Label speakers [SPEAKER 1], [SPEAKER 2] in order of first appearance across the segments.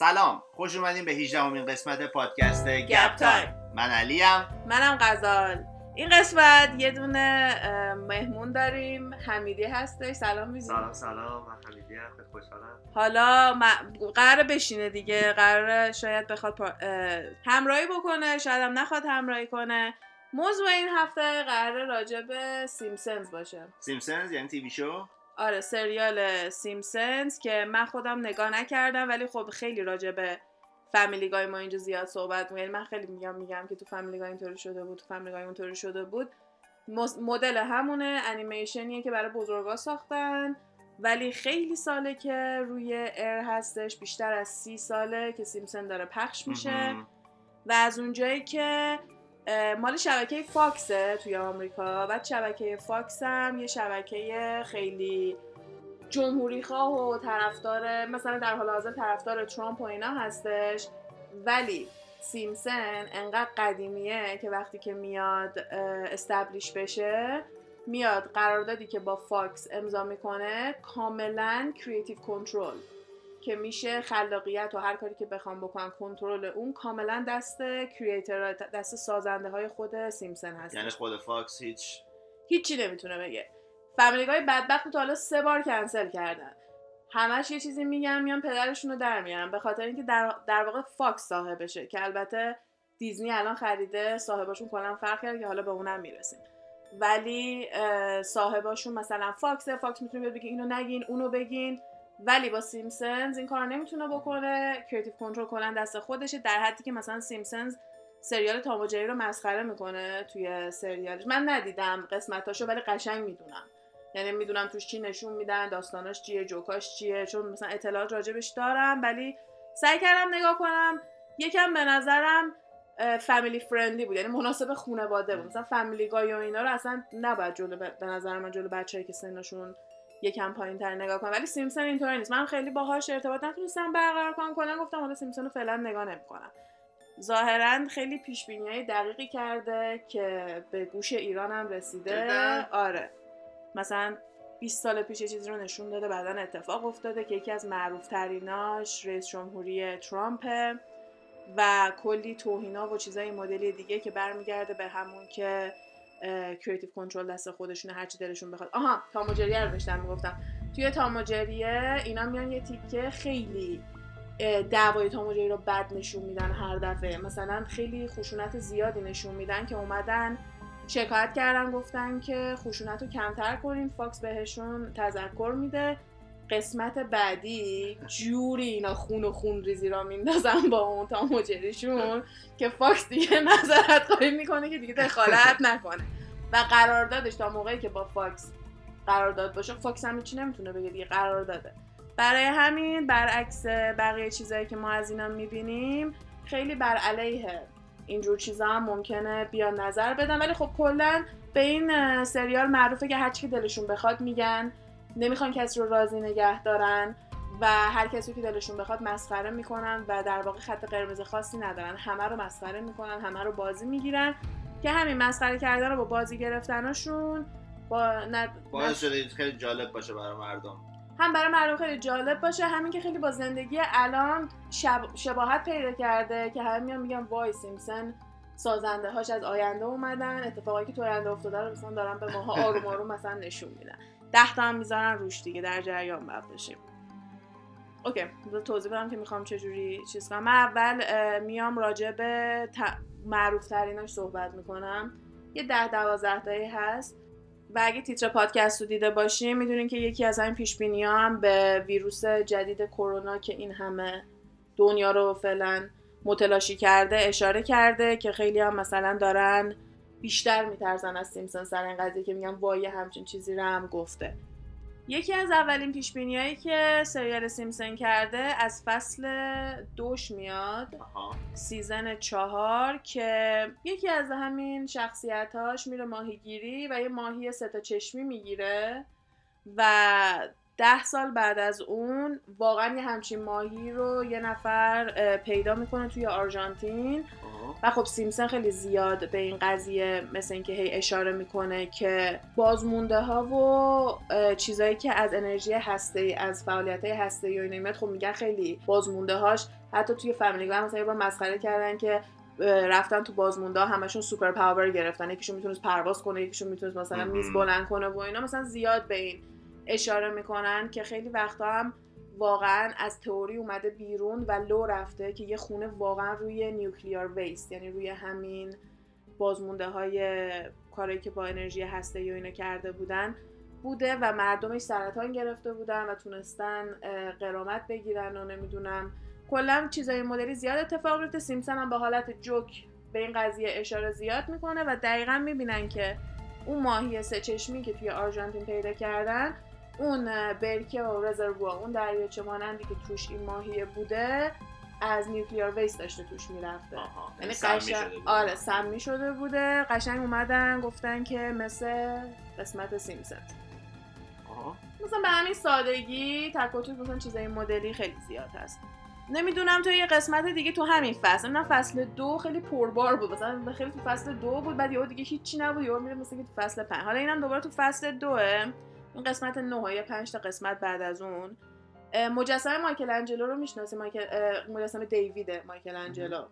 [SPEAKER 1] سلام خوش اومدین به 18 امین قسمت پادکست گپ تایم. من علیم.
[SPEAKER 2] منم غزال. این قسمت یه دونه مهمون داریم. حمیدی هستش. سلام میزی
[SPEAKER 3] سلام سلام. من حمیدی هم. خوشحالم.
[SPEAKER 2] حالا م- قراره بشینه دیگه. قراره شاید بخواد پا- اه، همراهی بکنه. شاید هم نخواد همراهی کنه. موضوع این هفته قراره راجع به سیمسنز باشه.
[SPEAKER 1] سیمسنز یعنی تیوی شو؟
[SPEAKER 2] آره سریال Simpsons که من خودم نگاه نکردم ولی خب خیلی راجع به Family Guy ما اینجا زیاد صحبت می‌کنیم. من خیلی میگم میگم که تو Family Guy اینطوری شده بود تو Family Guy اونطوری شده بود. مدل همونه انیمیشنیه که برای بزرگا ساختن. ولی خیلی ساله که روی air هستش بیشتر از سی ساله که Simpsons داره پخش میشه. و از اونجایی که مال شبکه فاکسه توی آمریکا. بعد شبکه فاکس هم یه شبکه خیلی جمهوری خواه و طرفدار مثلا در حال حاضر طرفدار ترامپ و اینا هستش. ولی Simpsons انقدر قدیمیه که وقتی که میاد establish بشه میاد قراردادی که با فاکس امضا می‌کنه کاملا creative control که میشه خلاقیت و هر کاری که بخوام بکنن کنترل اون کاملا دست creator دست سازنده های خود Simpsons هست.
[SPEAKER 1] یعنی خود فاکس هیچ
[SPEAKER 2] هیچی نمی‌تونه بگه. Family Guy بدبخت تا حالا سه بار کنسل کردن. همش یه چیزی میگن میان پدرشون رو در میارن. به خاطر اینکه در, در واقع فاکس صاحبشه که البته دیزنی الان خریده صاحباشون کلا فرق کرد که حالا به اونم می‌رسیم. ولی صاحباشون مثلا فاکسه فاکس می‌تونه بگه اینو نگین اونو بگین. ولی با سیمپسونز این کار نمی‌تونه بکنه. creative control کلا دست خودشه در حدی که مثلا سیمپسونز سریال تام رو مسخره می‌کنه توی سریالش. من ندیدم قسمتاشو ولی قشنگ می‌دونم. یعنی می‌دونم توش چی نشون میدن داستاناش چیه جوکاش چیه چون مثلا اطلاعات راجبش دارم ولی سعی کردم نگاه کنم. یکم به نظرم فامیلی فرندلی بود یعنی مناسب خانواده بود. مثلا فامیلی گای و اینا رو اصلا نباید جلو ب- به نظر من جلو بچه‌ای که سنشون یکم پایین تر نگاه کنم. ولی سیمسن اینطوری نیست. من خیلی باهاش ارتباط نتونستم برقرار کنم. کلا گفتم حالا سیمسن رو فعلا نگاه نمی‌کنم. ظاهرا خیلی پیش های دقیقی کرده که به گوش ایران هم رسیده.
[SPEAKER 1] جدا؟
[SPEAKER 2] آره. مثلا 20 سال پیش یه چیزی رو نشون داده. بعدا اتفاق افتاده که یکی از معروف تریناش رئیس جمهوری ترامپه و کلی توهینا و چیزای مدلی دیگه که برمیگرده به همون که کریتیو کنترل دست خودشونه هرچی دلشون بخواد. آها تاموجریه رو داشتم می‌گفتم. توی تاموجریه اینا میان یه تیکه خیلی دعوای تام و جری رو بد نشون میدن هر دفعه. مثلا خیلی خشونت زیادی نشون میدن که اومدن شکایت کردن گفتن که خشونت رو کمتر کنین فاکس بهشون تذکر میده. قسمت بعدی جوری اینا خون و خون ریزی را میندازن با اون تام و جریشون که فاکس دیگه معذرت خواهی می‌کنه که دیگه دخالت نکنه. و قراردادش تا موقعی که با فاکس قرارداد باشه فاکس هیچی نمی‌تونه بگه دیگه قرار داده برای همین برعکس بقیه چیزایی که ما از اینا می‌بینیم خیلی بر علیه اینجور چیزا هم ممکنه بیان نظر بدن. ولی خب کلا به این سریال معروفه که هرچی که دلشون بخواد میگن. نمی‌خوان کسی رو راضی نگه دارن و هر کسی که دلشون بخواد مسخره می‌کنن و در واقع خط قرمز خاصی ندارن. همه رو مسخره می‌کنن همه رو بازی می‌گیرن که همین مسخره کردن رو با بازی گرفتنشون با ند...
[SPEAKER 1] باعث شده خیلی جالب باشه برای مردم.
[SPEAKER 2] هم برای مردم خیلی جالب باشه همین که خیلی با زندگی الان شب... شباهت پیدا کرده که همه میان میگن وای سیمسن سازنده هاش از آینده اومدن اتفاقایی که تو آینده افتاده رو مثلا دارن به ماها آروم آروم مثلا نشون میدن. ده تا هم می‌ذارن روش دیگه در جریان باید باشیم. اوکی توضیح بدم که می‌خوام چجوری چیز کنم. من اول میام راجع به ت... معروف تریناش صحبت می‌کنم. یه ده دوازده تایی هست و اگه تیتر پادکست رو دیده باشیم می‌دونین که یکی از این پیش هم به ویروس جدید کرونا که این همه دنیا رو فعلا متلاشی کرده اشاره کرده که خیلی هم مثلا دارن بیشتر میترسن از سیمسون سر این قضیه که میگن وای همچین چیزی رو هم گفته. یکی از اولین پیش هایی که سریال سیمسون کرده از فصل دوش میاد.
[SPEAKER 1] آها.
[SPEAKER 2] سیزن چهار که یکی از همین شخصیتاش میره ماهیگیری و یه ماهی سه تا چشمی می‌گیره و ده سال بعد از اون واقعا یه همچین ماهی رو یه نفر پیدا می‌کنه توی آرژانتین. و خب سیمسن خیلی زیاد به این قضیه مثل اینکه هی اشاره می‌کنه که بازمونده ها و چیزایی که از انرژی هسته ای از فعالیت های هسته ای و اینا خب میگن خیلی بازمونده هاش حتی توی Family Guy مثلا یه بار مسخره کردن که رفتن تو بازمونده همشون superpower گرفتن یکیشون می‌تونست پرواز کنه یکیشون می‌تونست مثلا. میز بلند کنه و اینا مثلا زیاد به این اشاره می‌کنن که خیلی وقتا هم واقعا از تئوری اومده بیرون و لو رفته که یه خونه واقعا روی nuclear waste یعنی روی همین بازمونده های کاری که با انرژی هسته‌ای و اینا کرده بودن بوده و مردمش سرطان گرفته بودن و تونستن قرامت بگیرن و نمی‌دونم. کلا چیزای مدلی زیاد اتفاق میفته سیمسن هم به حالت جوک به این قضیه اشاره زیاد می‌کنه و دقیقا می‌بینن که اون ماهی سه چشمی که توی آرژانتین پیدا کردن اون برکه و رزروا اون دریاچه مانندی که توش این ماهی بوده از نیوکلیار ویست داشته توش می‌رفته.
[SPEAKER 1] آها.
[SPEAKER 2] یعنی
[SPEAKER 1] سمی
[SPEAKER 2] قشنگ. آره سمی شده بوده. قشنگ اومدن گفتن که مثل قسمت سیمسن
[SPEAKER 3] آها.
[SPEAKER 2] مثلا به همین سادگی تک و توک مثلا چیزای مدلی خیلی زیاد هست. نمی‌دونم تو یه قسمت دیگه تو همین فصل. نه فصل دو خیلی پربار بود. مثلا خیلی تو فصل دو بود بعد یهو دیگه هیچی نبود. یهو میره مثل که تو فصل پنج. حالا اینم دوباره تو فصل دوه. این قسمت نه یا پنج تا قسمت بعد از اون مجسمه مایکل انجلو رو می‌شناسی مجسمه دیویده مایکل انجلو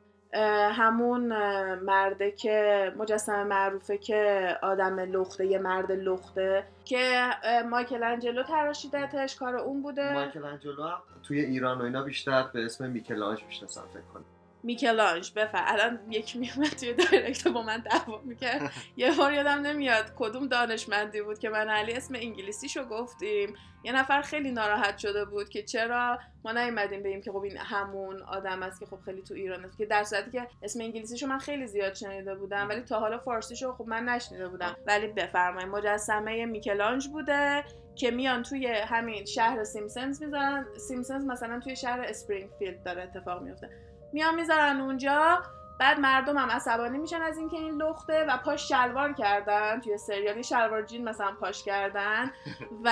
[SPEAKER 2] همون مرده که مجسمه معروفه که آدم لخته یه مرد لخته که مایکل انجلو تراشیدتش کار اون بوده.
[SPEAKER 3] مایکل انجلو توی ایران و اینا بیشتر به اسم میکلانج می‌شناسن فکر کنم.
[SPEAKER 2] میکلانج بفر. الان یک میومد توی دایرکت با من دعوا می‌کرد. یه بار یادم نمیاد کدوم دانشمندی بود که من علی اسم انگلیسیشو گفتیم. یه نفر خیلی ناراحت شده بود که چرا ما نیومدیم بگیم که خب این همون آدم است که خب خیلی تو ایران است. که در صورتی که اسم انگلیسیشو من خیلی زیاد شنیده بودم ولی تا حالا فارسیشو خب من نشنیده بودم. ولی بفرمایید مجسمه میکلانج بوده که میان توی همین شهر سیمپسونز می‌ذارن. سیمپسونز مثلا توی شهر اسپرینگفیلد داره اتفاق میفته میان می‌ذارن اونجا. بعد مردم هم عصبانی میشن از اینکه این لخته و پاش شلوار کردن. توی سریالی شلوار جین مثلا پاش کردن. و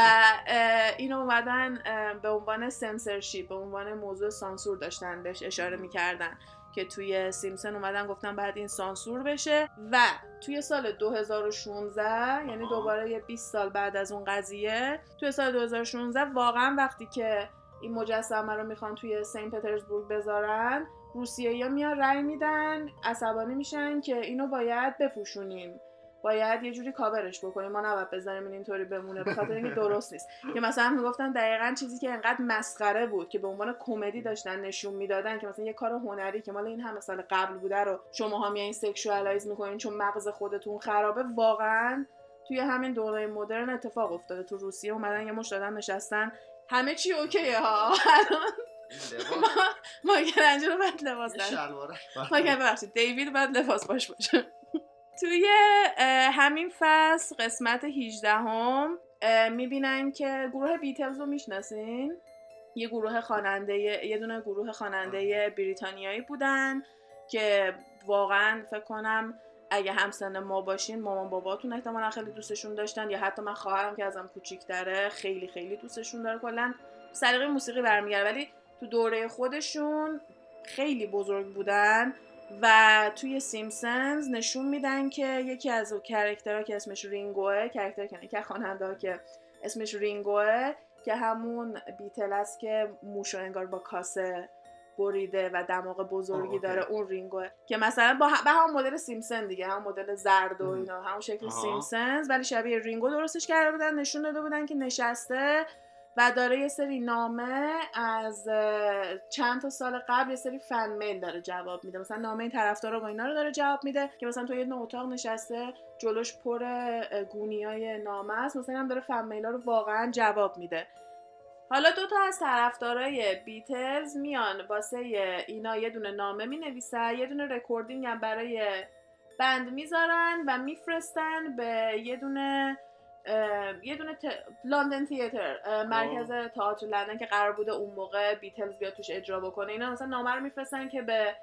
[SPEAKER 2] اینو اومدن به عنوان سنسرشیپ به عنوان موضوع سانسور داشتن بهش اشاره می‌کردن که توی سیمپسون اومدن گفتن بعد این سانسور بشه. و توی سال 2016 یعنی. دوباره یه 20 سال بعد از اون قضیه توی سال 2016 واقعا وقتی که این مجسمه رو می‌خوان توی سن پترزبورگ بذارن روسیه یا میان رأی میدن عصبانی میشن که اینو باید بپوشونیم. باید یه جوری کاورش بکنیم. ما نباید بذاریم این اینطوری بمونه به خاطر اینکه درست نیست. که مثلا می‌گفتن دقیقا چیزی که انقدر مسخره بود که به عنوان کمدی داشتن نشون می‌دادن که مثلا یه کار هنری که مال این همه سال قبل بوده رو شماها میایین sexualize می‌کنین چون مغز خودتون خرابه واقعا توی همین دوره مدرن اتفاق افتاده. تو روسیه اومدن یه مشت آدم نشستن. همه چی اوکیه ها. الان مایکل انجلو باید لباس مایکل ببخشید دیوید باید لباس باش باشه. توی همین فصل قسمت 18 هم می‌بینن که گروه بیتلز رو می‌شناسین؟ یه گروه خواننده یه دونه گروه خواننده بریتانیایی بودن که واقعا فکر کنم اگه همسن ما باشین مامان باباتون احتمالا خیلی دوستشون داشتن یا حتی من خواهرم که ازم کوچیک‌تره خیلی خیلی دوستشون داره کلا سلیقه موسیقی برمیگرده. ولی تو دوره خودشون خیلی بزرگ بودن و توی سیمپسونز نشون میدن که یکی از character ها که اسمش رینگوه character که که خواننده که اسمش رینگوه که همون بیتل است که موشو انگار با کاسه بریده و دماغ بزرگی
[SPEAKER 3] آه،.
[SPEAKER 2] داره اون رینگوه که مثلا با هم- به همون مدل سیمسن دیگه همون مدل زرد و. اینا همون شکل
[SPEAKER 1] آها.
[SPEAKER 2] سیمسنز ولی شبیه رینگو درستش کرده بودن نشون داده بودن که نشسته و داره یه سری نامه از چند تا سال قبل یه سری فن میل داره جواب میده. مثلا نامه طرفدارا با اینا رو داره جواب میده که مثلا تو یه دونه اتاق نشسته جلوش پر گونی های نامه است. مثلا هم داره فن میل رو واقعا جواب میده. حالا دو تا از طرفدارای بیتلز میان واسه اینا یه دونه نامه می نویسن یه دونه recording هم برای band می‌ذارن و میفرستن به یه دونه یه دونه ت... لندن تیاتر مرکز تئاتر لندن که قرار بوده اون موقع بیتلز بیاد توش اجرا بکنه. اینا مثلا نامه رو میفرستن که به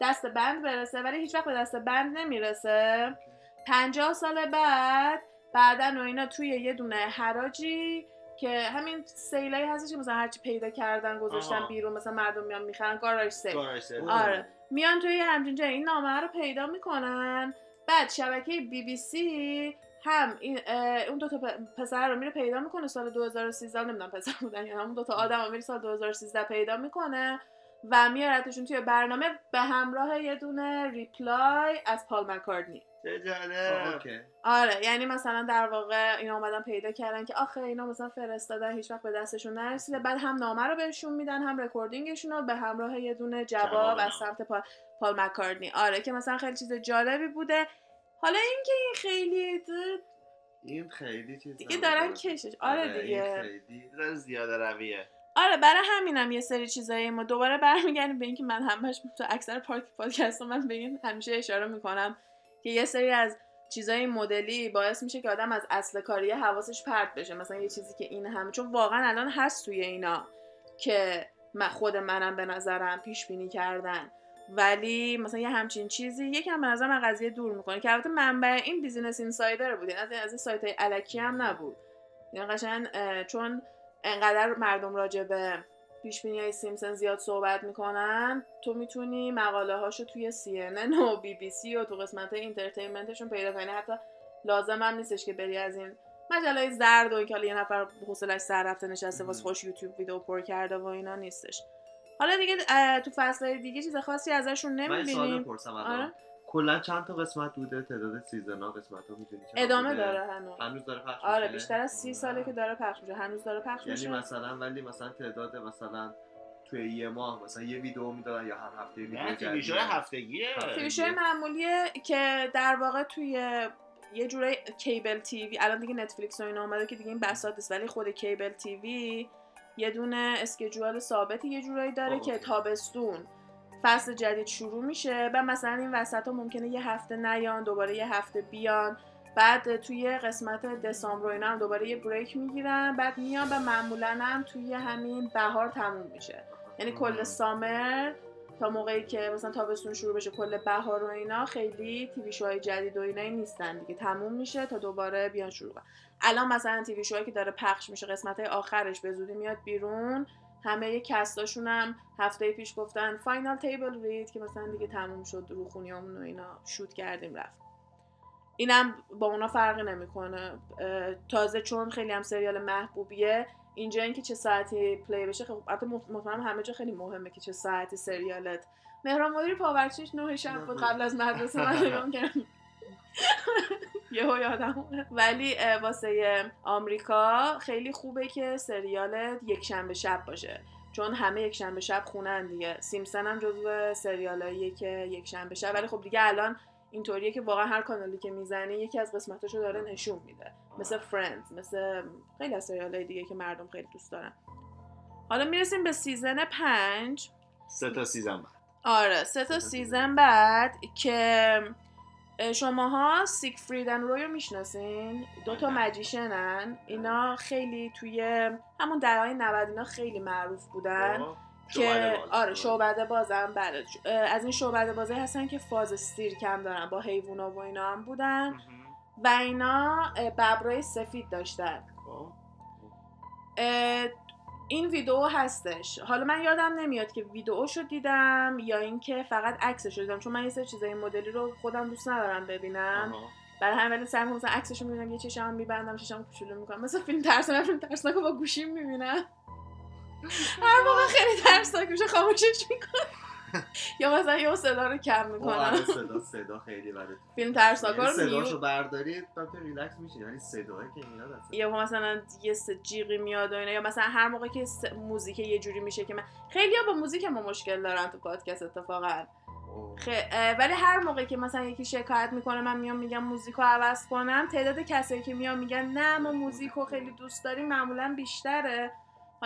[SPEAKER 2] دست band برسه ولی هیچ وقت به دست band نمی‌رسه. پنجاه سال بعد بعدن و اینا توی یه دونه حراجی که همین sale ایی هستش که مثلا هرچی پیدا کردن گذاشتن
[SPEAKER 1] آها.
[SPEAKER 2] بیرون مثلا مردم میان می‌خرن garage sale
[SPEAKER 1] garage sale.
[SPEAKER 2] آره. میان توی همچین جایی این نامه رو پیدا می‌کنن. بعد شبکه بی بی سی هم این اون دو تا پسر رو میره پیدا می‌کنه سال 2013 نمی‌دونم پسر بودن یا همون دو تا آدم رو میره سال 2013 پیدا می‌کنه و میارتشون توی برنامه به همراه یه دونه reply از پال
[SPEAKER 3] okay.
[SPEAKER 2] آره یعنی مثلا در واقع اینا اومدن پیدا کردن که آخه اینا مثلا فرستادن هیچ وقت به دستشون نرسیده. بعد هم نامه رو بهشون میدن هم recording شون رو به همراه یه دونه جواب,
[SPEAKER 1] جواب
[SPEAKER 2] از. سمت پال, پال مک‌کارتنی. آره که مثلا خیلی چیز جالبی بوده. حالا اینکه این خیلی
[SPEAKER 3] این خیلی چیز
[SPEAKER 2] دیگه. دارن کشش. آره
[SPEAKER 3] این
[SPEAKER 2] دیگه.
[SPEAKER 3] خیلی
[SPEAKER 1] زیاده رویه.
[SPEAKER 2] آره برای همینم یه سری چیزایی ما دوباره برمیگردیم به اینکه من همش تو اکثر پارت پادکست من به این همیشه اشاره می‌کنم که یه سری از چیزای مدلی باعث میشه که آدم از اصل کاری حواسش پرت بشه. مثلا یه چیزی که این همه چون واقعا الان هست توی اینا که من خود منم به نظرم پیش بینی کردن. ولی مثلا یه همچین چیزی یکم به من قضیه دور می‌کنه که البته منبع این Business Insider بود از این از این سایت های الکی هم نبود. یعنی قشنگ اه، چون انقدر مردم راجع به پیش بینی های سیمپسون زیاد صحبت می‌کنن تو می‌تونی مقاله هاشو توی CNN و بی بی سی و تو قسمت entertainment شون پیدا کنی. حتی لازم هم نیستش که بری از این مجله زرد و که حالا یه نفر حوصلش سر رفته نشسته واسه خوش یوتیوب ویدیو پر کرده و اینا نیستش. حالا دیگه تو فصل دیگه چیز خاصی ازشون
[SPEAKER 3] من سوال
[SPEAKER 2] نمی‌بینیم
[SPEAKER 3] بپرسم
[SPEAKER 2] آره
[SPEAKER 3] کلا چند تا قسمت بوده تعداد season ها قسمت ها می‌دونی
[SPEAKER 2] ادامه
[SPEAKER 3] بوده؟
[SPEAKER 2] داره هنوز
[SPEAKER 3] هنوز داره پخش
[SPEAKER 2] آره
[SPEAKER 3] میشه؟
[SPEAKER 2] بیشتر از سی ساله که داره پخش میشه هنوز داره پخش
[SPEAKER 3] یعنی
[SPEAKER 2] میشه
[SPEAKER 3] مثلا ولی مثلا تعداد مثلا توی یه ماه مثلا یه ویدیو می‌دادن یا هر هفته یه ویدیو
[SPEAKER 1] نه TV show
[SPEAKER 3] جدید؟
[SPEAKER 1] هفتگیه
[SPEAKER 3] هفتگی.
[SPEAKER 2] TV معمولیه که در واقع توی یه جورای کیبل تیوی الان دیگه نتفلیکس و اینا اومده که دیگه این بساط نیست ولی خود کیبل تیوی یه دونه اسکیجوال ثابتی یه جورایی داره
[SPEAKER 3] آه،
[SPEAKER 2] که. تابستون فصل جدید شروع میشه و مثلا این وسط ها ممکنه یه هفته نیان دوباره یه هفته بیان. بعد توی قسمت دسامبر و اینا هم دوباره یه بریک می‌گیرن بعد میان و معمولا هم توی همین بهار تموم میشه. یعنی کل سامر تا موقعی که مثلا تابستون شروع بشه کل بهار و اینا خیلی تیوی شوهای جدید و اینایی نیستن دیگه. تموم میشه تا دوباره بیان شروع کنن. الان مثلا تیوی شوهایی که داره پخش میشه قسمت آخرش به زودی میاد بیرون. همه کستاشون هم هفته پیش گفتن فاینال تیبل رید که مثلا دیگه تموم شد رو خونیامون و اینا شوت کردیم رفت. اینم با اونا فرقی نمی‌کنه. تازه چون خیلی هم سریال محبوبیه اینجا اینکه چه ساعتی پلی بشه خب البته مط- مطمئنم همه جا خیلی مهمه که چه ساعتی سریالت. مهران مدیری پاورچیش نه شب بود قبل از مدرسه من نگاه کردم. یهو یادم. ولی واسه آمریکا خیلی خوبه که سریالت یک شنبه شب باشه. چون همه یک شنبه شب خونن دیگه. سیمسن هم جزو سریالاییه که یک شنبه شب. ولی خب دیگه الان اینطوریه که واقعا هر کانالی که می‌زنه یکی از قسمتاشو داره نشون میده. مثل فرندز مثل خیلی از سریال دیگه که مردم خیلی دوست دارن. حالا می‌رسیم به سیزن پنج.
[SPEAKER 1] سه تا سیزن بعد.
[SPEAKER 2] آره سه تا سیزن بعد که شماها سیک فریدن روی رو می‌شناسین؟ دو تا مجیشنن اینا خیلی توی همون دههای 90 اینا خیلی معروف بودن.
[SPEAKER 1] خب.
[SPEAKER 2] که. آره شعبده بازم بله از این شعبده بازه هستن که فاز استیر کم دارن با حیوونا و اینا هم بودن. و اینا ببرای سفید داشتن
[SPEAKER 1] خب.
[SPEAKER 2] این ویدیو هستش حالا من یادم نمیاد که ویدیوشو دیدم یا اینکه فقط عکسشو دیدم چون من یه سری چیزای این مدلی رو خودم دوست ندارم ببینم
[SPEAKER 1] آها.
[SPEAKER 2] برای همین ولی سعی می‌کنم مثلا عکسشو می‌بینم یه چشمم میبندم چشمم کوچولو می‌کنم مثل فیلم ترسناک فیلم ترسناک رو با گوشیم می‌بینم هر موقع خیلی ترسناک میشه خاموشش می‌کنم. یا مثلا یه صدا رو کم
[SPEAKER 3] آره
[SPEAKER 2] می‌کنم.
[SPEAKER 3] صدا صدا خیلی بده.
[SPEAKER 2] فیلم ترسناکا رو
[SPEAKER 3] صداشو
[SPEAKER 2] mute
[SPEAKER 3] بردارید بعد تو ریلکس میشین ولی صدایی که میاد
[SPEAKER 2] یا مثلا یه جیغی میاد و اینا. یا مثلا هر موقع که موزیک یه جوری میشه که من خیلی با موزیک ما مشکل دارن تو پادکست اتفاقا. خ... ولی هر موقع که مثلا یکی شکایت می‌کنه من میام میگم موزیک رو عوض کنم تعداد کسایی که میان میگن نه ما موزیک رو خیلی دوست داریم معمولا بیشتره.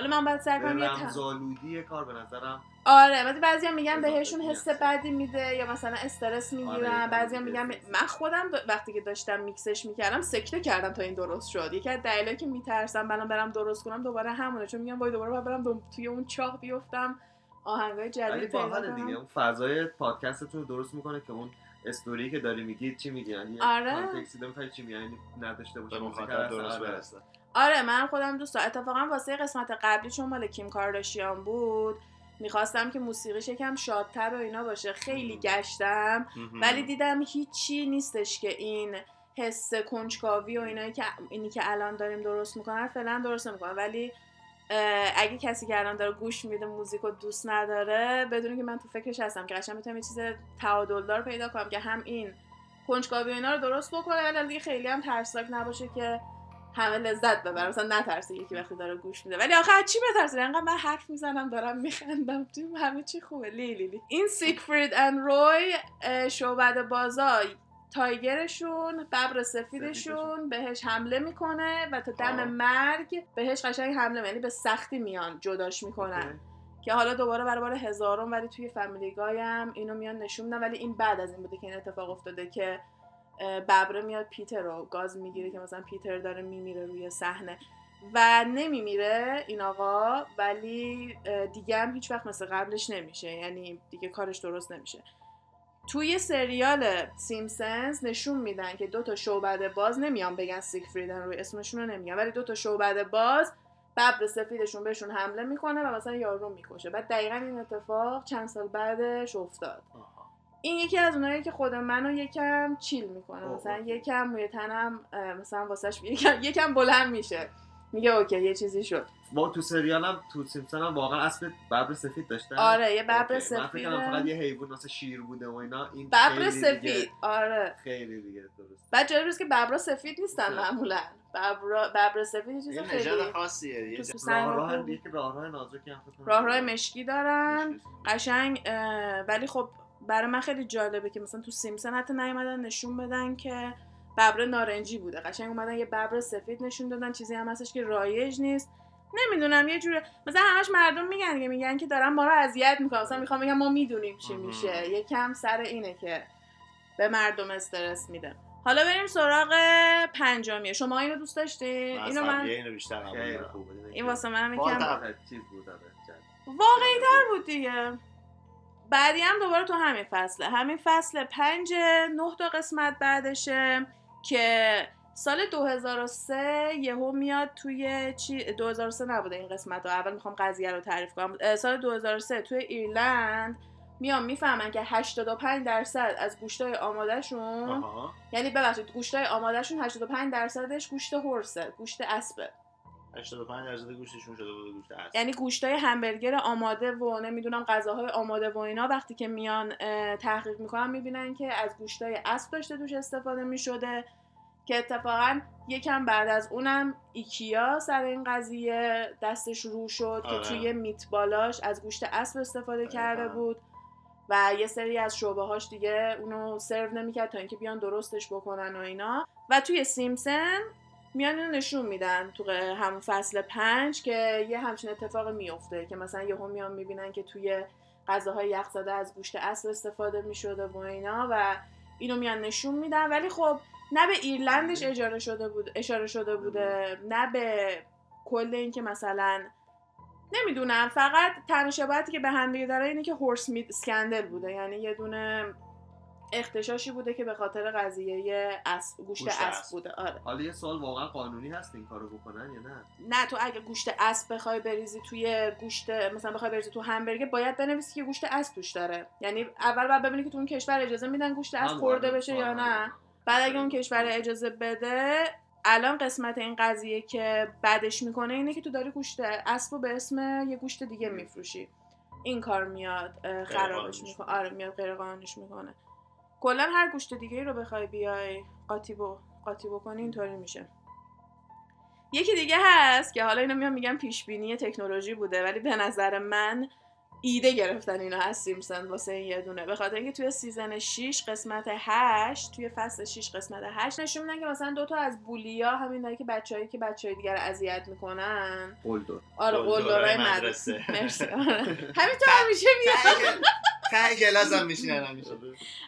[SPEAKER 2] حالا من باید سعی کنم یه
[SPEAKER 3] کار به نظرم
[SPEAKER 2] آره ولی بعضی هم میگن بهشون. حس بدی میده یا مثلا استرس
[SPEAKER 3] آره،
[SPEAKER 2] می‌گیرن بعضی هم
[SPEAKER 3] کمی
[SPEAKER 2] میگن. من خودم وقتی که داشتم میکسش می‌کردم سکته کردم تا این درست شد یکی از دلایلی که میترسم برام برم درست کنم دوباره همونه چون میگم وای دوباره باید برم دو- توی اون چاه بیفتم آهنگای جدید پیدا
[SPEAKER 3] باحال دیگه
[SPEAKER 2] کنم
[SPEAKER 3] اون فضای پادکستتون رو درست می‌کنه که اون استوری که داری میگی چی میگی یعنی
[SPEAKER 2] آره.
[SPEAKER 3] چی میگی یعنی نداشته باشه
[SPEAKER 1] درست
[SPEAKER 3] آره.
[SPEAKER 1] برسه
[SPEAKER 2] آره من خودم دوست دارم. اتفاقا واسه قسمت قبلی چون مال کیم کارداشیان بود می‌خواستم که موسیقیش یکم شادتر و اینا باشه. خیلی گشتم. ولی دیدم هیچی نیستش که این حس کنجکاوی و اینایی که اینی که الان داریم درست می‌کنن فعلا درست نمی‌کنن. ولی اگه کسی که الان داره گوش میده موزیک رو دوست نداره بدونی که من تو فکرش هستم که قشنگ می‌تونم یه چیز تعادلدار پیدا کنم که هم این کنجکاوی و اینا رو درست بکنه ولی دیگه خیلی هم ترسناک نباشه که همه لذت ببرن. مثلا نترسه یکی وقتی داره گوش میده. ولی آخه چی بترسه؟ انقدر من حرف می‌زنم دارم میخندم. تو همه چی خوبه. لی لی لی. این سیکفرید اند روی اه، شعبده بازا تایگرشون ببر سفیدشون بهش حمله می‌کنه و تا دم
[SPEAKER 3] آه.
[SPEAKER 2] مرگ بهش قشنگ حمله یعنی به سختی میان جداش می‌کنن. که حالا دوباره برای بار هزارم ولی توی فامیلی گای هم اینو میان نشون میدن. ولی این بعد از این بوده که این اتفاق افتاده که ببره میاد پیتر رو. گاز می‌گیره که مثلا پیتر داره میمیره روی صحنه. و نمیمیره این آقا ولی دیگه هم هیچ وقت مثل قبلش نمیشه. یعنی دیگه کارش درست نمیشه. توی سریال سیمسنز نشون میدن که دو تا شعبده باز نمیان بگن سیگفریدن روی اسمشون رو نمیگن. ولی دو تا شعبده باز ببر سفیدشون بهشون حمله می‌کنه و مثلا یارو می‌کشه. بعد دقیقا این اتفاق چند سال بعدش افتاد. این یکی از اونایی که خود منو یکم چیل می‌کنه.
[SPEAKER 3] اوه.
[SPEAKER 2] مثلا یکم موی تنم مثلا واسش یکم, یکم بلند میشه. میگه اوکی یه چیزی شد.
[SPEAKER 3] ما تو سریالم تو سیمپسون هم واقعا اسب ببر سفید داشتن.
[SPEAKER 2] آره یه ببر.
[SPEAKER 3] من
[SPEAKER 2] سفید
[SPEAKER 3] فکر کردم فقط یه حیوان مثل شیر بوده و اینا. این
[SPEAKER 2] ببر سفید
[SPEAKER 3] دیگه-
[SPEAKER 2] آره.
[SPEAKER 3] خیلی دیگه درست.
[SPEAKER 2] بعد جالب که ببرا سفید نیستن. معمولا. ببرا ببر سفید یه چیز خیلی
[SPEAKER 1] نژاد خاصیه یه
[SPEAKER 3] راه راه دیگه راه راه نازکی هم.
[SPEAKER 2] راه راه مشکی دارن. قشنگ ولی خب برای من خیلی جالبه که مثلا تو سیمسن حتی نیومدن نشون بدن که ببر نارنجی بوده. قشنگ اومدن یه ببر سفید نشون دادن. چیزی هم هستش که رایج نیست. نمی‌دونم یه جوره مثلا همش مردم میگن که میگن که دارن ما رو اذیت می‌کنن. مثلا می‌خوام بگم ما می‌دونیم چی. میشه. یکم سر اینه که به مردم استرس میده. حالا بریم سراغ پنجمیه. شما اینو دوست داشتین؟
[SPEAKER 1] من
[SPEAKER 2] اینو من
[SPEAKER 1] اینو بیشتر
[SPEAKER 2] این واسه منم
[SPEAKER 1] باز
[SPEAKER 2] یکم
[SPEAKER 3] آره.
[SPEAKER 2] واقعی تر بود دیگه. بعدی هم دوباره تو همین فصله. همین فصل پنج نه تا قسمت بعدشه که سال 2003 یهو میاد توی چی؟ 2003 نبوده این قسمت ها. اول می‌خوام قضیه رو تعریف کنم. سال 2003 توی ایرلند میان می‌فهمن که 85 درصد از گوشتای آمادهشون
[SPEAKER 1] آها.
[SPEAKER 2] یعنی ببخشید گوشتای آمادهشون 85 درصدش گوشت هرسه گوشت اسبه.
[SPEAKER 1] 85 درصد گوشتشون شده بود گوشت اسب
[SPEAKER 2] یعنی گوشتای همبرگر آماده و نمی‌دونم غذاهای آماده و اینا وقتی که میان تحقیق می‌کنن می‌بینن که از گوشتای اسب داشته توش استفاده می‌شده که اتفاقا یکم بعد از اونم ایکیا سر این قضیه دستش رو شد که
[SPEAKER 1] آره.
[SPEAKER 2] توی میتبالاش از گوشت اسب استفاده کرده
[SPEAKER 1] دقیقاً.
[SPEAKER 2] بود و یه سری از شعبه هاش دیگه اونو سرو نمی‌کرد تا اینکه بیان درستش بکنن و اینا و توی سیمسن میان اینو نشون میدن تو همون فصل پنج که یه همچین اتفاق میفته که مثلا یهو میان می‌بینن که توی غذاهای یخ زده از گوشت اسب استفاده می‌شده و اینا و اینو میان نشون میدن. ولی خب نه به ایرلندش اشاره شده بود اشاره شده بوده نه به کل اینکه مثلا نمی‌دونم فقط تنها شباهتی که به هم دیگه داره اینه که هورس مید اسکندل بوده. یعنی یه دونه اختشاشی بوده که به خاطر قضیه اسب گوشت
[SPEAKER 1] گوشت
[SPEAKER 2] اسب. بوده. آره.
[SPEAKER 3] حالا یه سوال واقعا قانونی هست این کارو بکنن یا نه؟
[SPEAKER 2] نه تو اگه گوشت اسب بخوای بریزی توی گوشت مثلا بخوای بریزی تو همبرگر باید بنویسی که گوشت اسب توش داره. یعنی اول باید ببینی که تو اون کشور اجازه میدن گوشت اسب خورده بشه یا نه. بعد اگه اون کشور اجازه بده الان قسمت این قضیه که بدش می‌کنه اینه که تو داری گوشت اسب رو به اسم یه گوشت دیگه میفروشی. این کار میاد خرابش می‌کنه. آره میاد غیر قانونیش می‌کنه. کلا هر گوشت دیگه رو بخوای بیای قاطی بو قاطی بکنی اینطوری میشه. یکی دیگه هست که حالا اینو میام میگم پیش بینی تکنولوژی بوده ولی به نظر من ایده گرفتن اینا از سیمپسون واسه این یه دونه. به خاطر اینکه توی season 6 قسمت 8 توی فصل 6 قسمت 8 نشون میدن که مثلا دو تا از bully ا همین که بچه‌ای که بچهای دیگر رو اذیت می‌کنن.
[SPEAKER 3] قلدر
[SPEAKER 2] آره
[SPEAKER 1] قلدرای. مدرسه.
[SPEAKER 2] مرسی. آره. همینطور همیشه میاد.
[SPEAKER 1] ته کلاس هم میشینن همیشه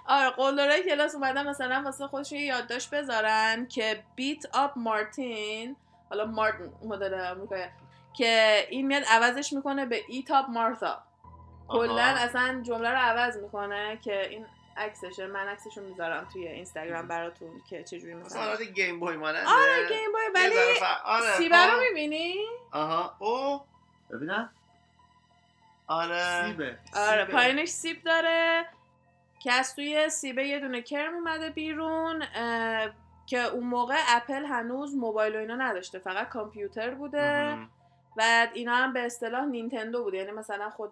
[SPEAKER 2] آره قلدرای کلاس اومدن مثلا واسه خودشون یه یادداشت بذارن که beat up Martin حالا مارتین مدل آمریکایی که این میاد عوضش می‌کنه به eat up Martha کلا. اصلا جمله رو عوض می‌کنه که این عکسشه من عکسشو می‌ذارم توی اینستاگرام براتون که چجوری مثلا.
[SPEAKER 1] سوالات گیم بوی ماننده.
[SPEAKER 2] آره گیم بوی ولی
[SPEAKER 1] آره
[SPEAKER 2] سیبه. رو می‌بینی؟
[SPEAKER 1] آها. او؟
[SPEAKER 3] ببینم.
[SPEAKER 1] آره.
[SPEAKER 3] سیبه.
[SPEAKER 2] آره
[SPEAKER 3] سیبه.
[SPEAKER 2] پایینش سیب داره. که از توی سیبه یه دونه کرم اومده بیرون که اون موقع اپل هنوز موبایل و اینا نداشته فقط کامپیوتر بوده.
[SPEAKER 1] مهم.
[SPEAKER 2] و اینا هم به اصطلاح نینتندو بوده. یعنی مثلا خود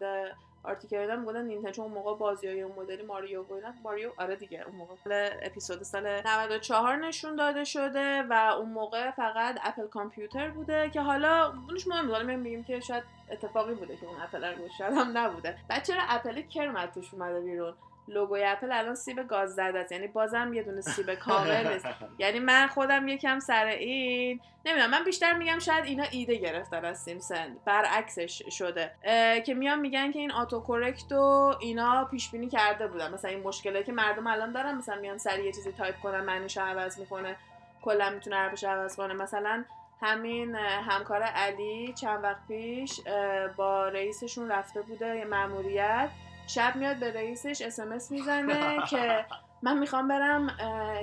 [SPEAKER 2] article اینا می‌گفتن نینتندو چون اون موقع بازی های اون مدلی ماریو و اینا ماریو آره دیگه اون موقع اپیزود سال 94 نشون داده شده و اون موقع فقط اپل کامپیوتر بوده که حالا اونش مهم. حالا میایم میگیم که شاید اتفاقی بوده که اون اپل رو هم نبوده بعد چرا اپل کرم از توش اومده بیرون لوگوی اپل الان سیب گاز زده است. یعنی بازم یه دونه سیب کامل نیست. یعنی من خودم یکم سر این نمی‌دونم. من بیشتر میگم شاید اینا ایده گرفتن از سیمپسون. برعکسش شده. که میان میگن که این auto correct و اینا پیش بینی کرده بودن. مثلا این مشکلی که مردم الان دارن. مثلا میان سری یه چیزی تایپ کنن معنیش عوض می‌کنه. کلا می‌تونه حرفش عوض کنه. مثلا همین همکار علی چند وقت پیش با رئیسشون رفته بوده یه مأموریت. شب میاد به رئیسش اسمس می‌زنه که من می‌خوام برم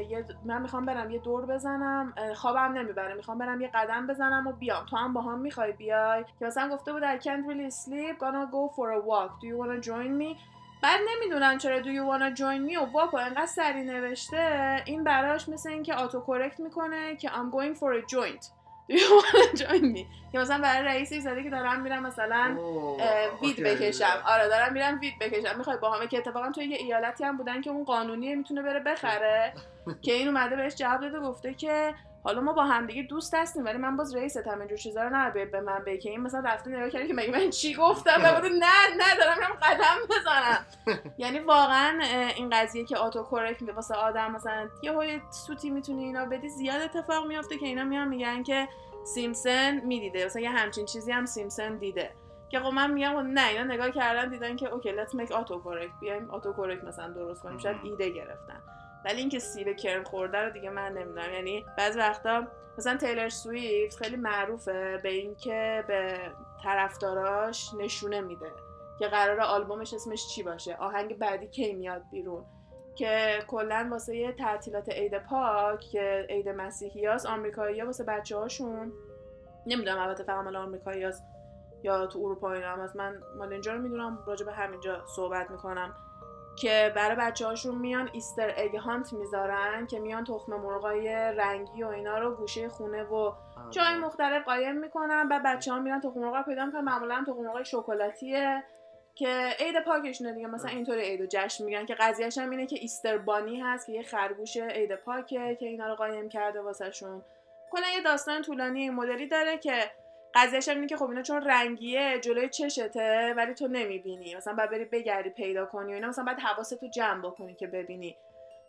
[SPEAKER 2] یه من می‌خوام برم یه دور بزنم خوابم نمی‌بره می‌خوام برم یه قدم بزنم و بیام. تو هم با هم می‌خوای بیای؟ که مثلا گفته بود I can't really sleep gonna go for a walk. Do you wanna join me بعد نمی‌دونن چرا do you wanna join me و واک و انقدر سری نوشته. این براش مثل اینکه آتو کرکت می‌کنه که I'm going for a joint. Wanna join me که مثلا برای رئیسش زده که دارم میرم مثلا وید. بکشم. آره دارم میرم وید بکشم. می‌خوای با همه که اتفاقا توی یه ایالتی هم بودن که اون قانونیه می‌تونه بره بخره. که این اومده بهش جواب داده گفته که حالا ما با همدیگه دوست هستیم ولی من باز رئیستم اینجور چیزا رو نباید به من بگی. که این مثلا رفته نگاه کرده که مگه من چی گفتم؟ و نه نه دارم میرم قدم بزنم. یعنی واقعا این قضیه که آتو کرکت واسه آدم مثلا یه سوتی می‌تونی اینا بدی زیاد اتفاق میافته که اینا میان میگن که سیمپسون می‌دیده. مثلا یه همچین چیزی هم سیمپسون دیده. که خب من میگم خب نه اینا نگاه کردن دیدن که okay let's make auto correct بیایم auto correct مثلا درست کنیم. شاید ایده گرفتن. ولی اینکه سیب کرم خورده رو دیگه من نمی‌دونم. یعنی بعضی وقتا مثلا تیلر سویفت خیلی معروفه به اینکه به طرفداراش نشونه میده که قرار آلبومش اسمش چی باشه. آهنگ بعدی کی میاد بیرون. که کلا واسه یه تعطیلات عید پاک که عید مسیحی هاست آمریکایی واسه بچه هاشون نمی‌دونم البته فقط مال آمریکایی یا تو اروپا اینا هم من مال اینجا رو می‌دونم راجع به همینجا صحبت می‌کنم. که برای بچه هاشون میان ایستر اگ هانت می‌ذارن که میان تخم مرغای رنگی و اینا رو گوشه خونه و جای مختلف قایم می‌کنن. و بچه ها میرن تخم مرغ پیدا می‌کنن. معمولا تخم مرغ شکلاتیه که عید پاکشونه دیگه. مثلا اینطوری عید و جشن میگن که قضیهش هم اینه که ایستر بانی هست که یه خرگوش عید پاکه که اینا رو قایم کرده واسهشون. کلا یه داستان طولانی این مدلی داره که قضیهش اینه که خب اینا چون رنگیه جلوی چشمته ولی تو نمی‌بینی. مثلا باید بری بگردی پیدا کنی و اینا. مثلا باید حواستو جمع بکنی که ببینی.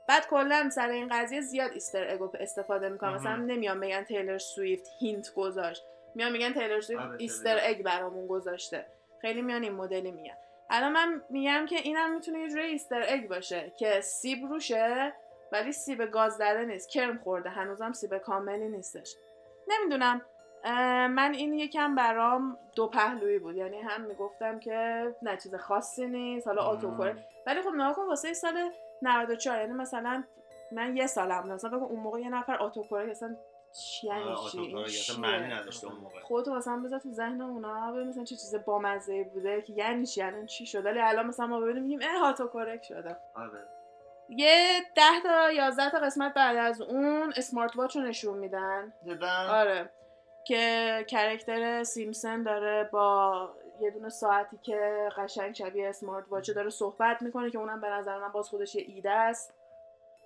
[SPEAKER 2] بعد کلا سر این قضیه زیاد Easter egg و استفاده می‌کنم. مثلا. نمیان بگن تیلر سویفت hint گذاشت. میان میگن تیلر سویفت
[SPEAKER 3] آره،
[SPEAKER 2] Easter
[SPEAKER 3] تیلر.
[SPEAKER 2] egg برامون گذاشته. خیلی میان این مدلی میگن. الان من میگم که اینم می‌تونه یه جوری Easter egg باشه که سیب روشه ولی سیب گاز زده نیست. کرم خورده. هنوزم سیب کاملی نیستش. نمی‌دونم. من این یکم برام دو پهلویی بود. یعنی هم می‌گفتم که نه چیز خاصی نیست حالا auto correct ولی خب نگاه کن واسه سال 94 یعنی مثلا من یه سالم بود. مثلا بگو اون موقع یه نفر auto correct اصلا چی یعنی
[SPEAKER 1] آره،
[SPEAKER 2] چی؟
[SPEAKER 1] معنی نداشته اون موقع.
[SPEAKER 2] خودتو مثلا بذار تو ذهن اونا ببین مثلا چه چیز بامزه بوده که یعنی چی الان چی شد. ولی الان مثلا ما ببینیم میگیم اه auto correct شده.
[SPEAKER 3] آره.
[SPEAKER 2] یه ده تا یازده تا قسمت بعد از اون اسمارت واچ رو نشون میدن. آره. که کرکتر سیمسن داره با یه دونه ساعتی که قشنگ شبیه اسمارت واچه داره صحبت می‌کنه که اونم به نظر من باز خودش یه ایده است.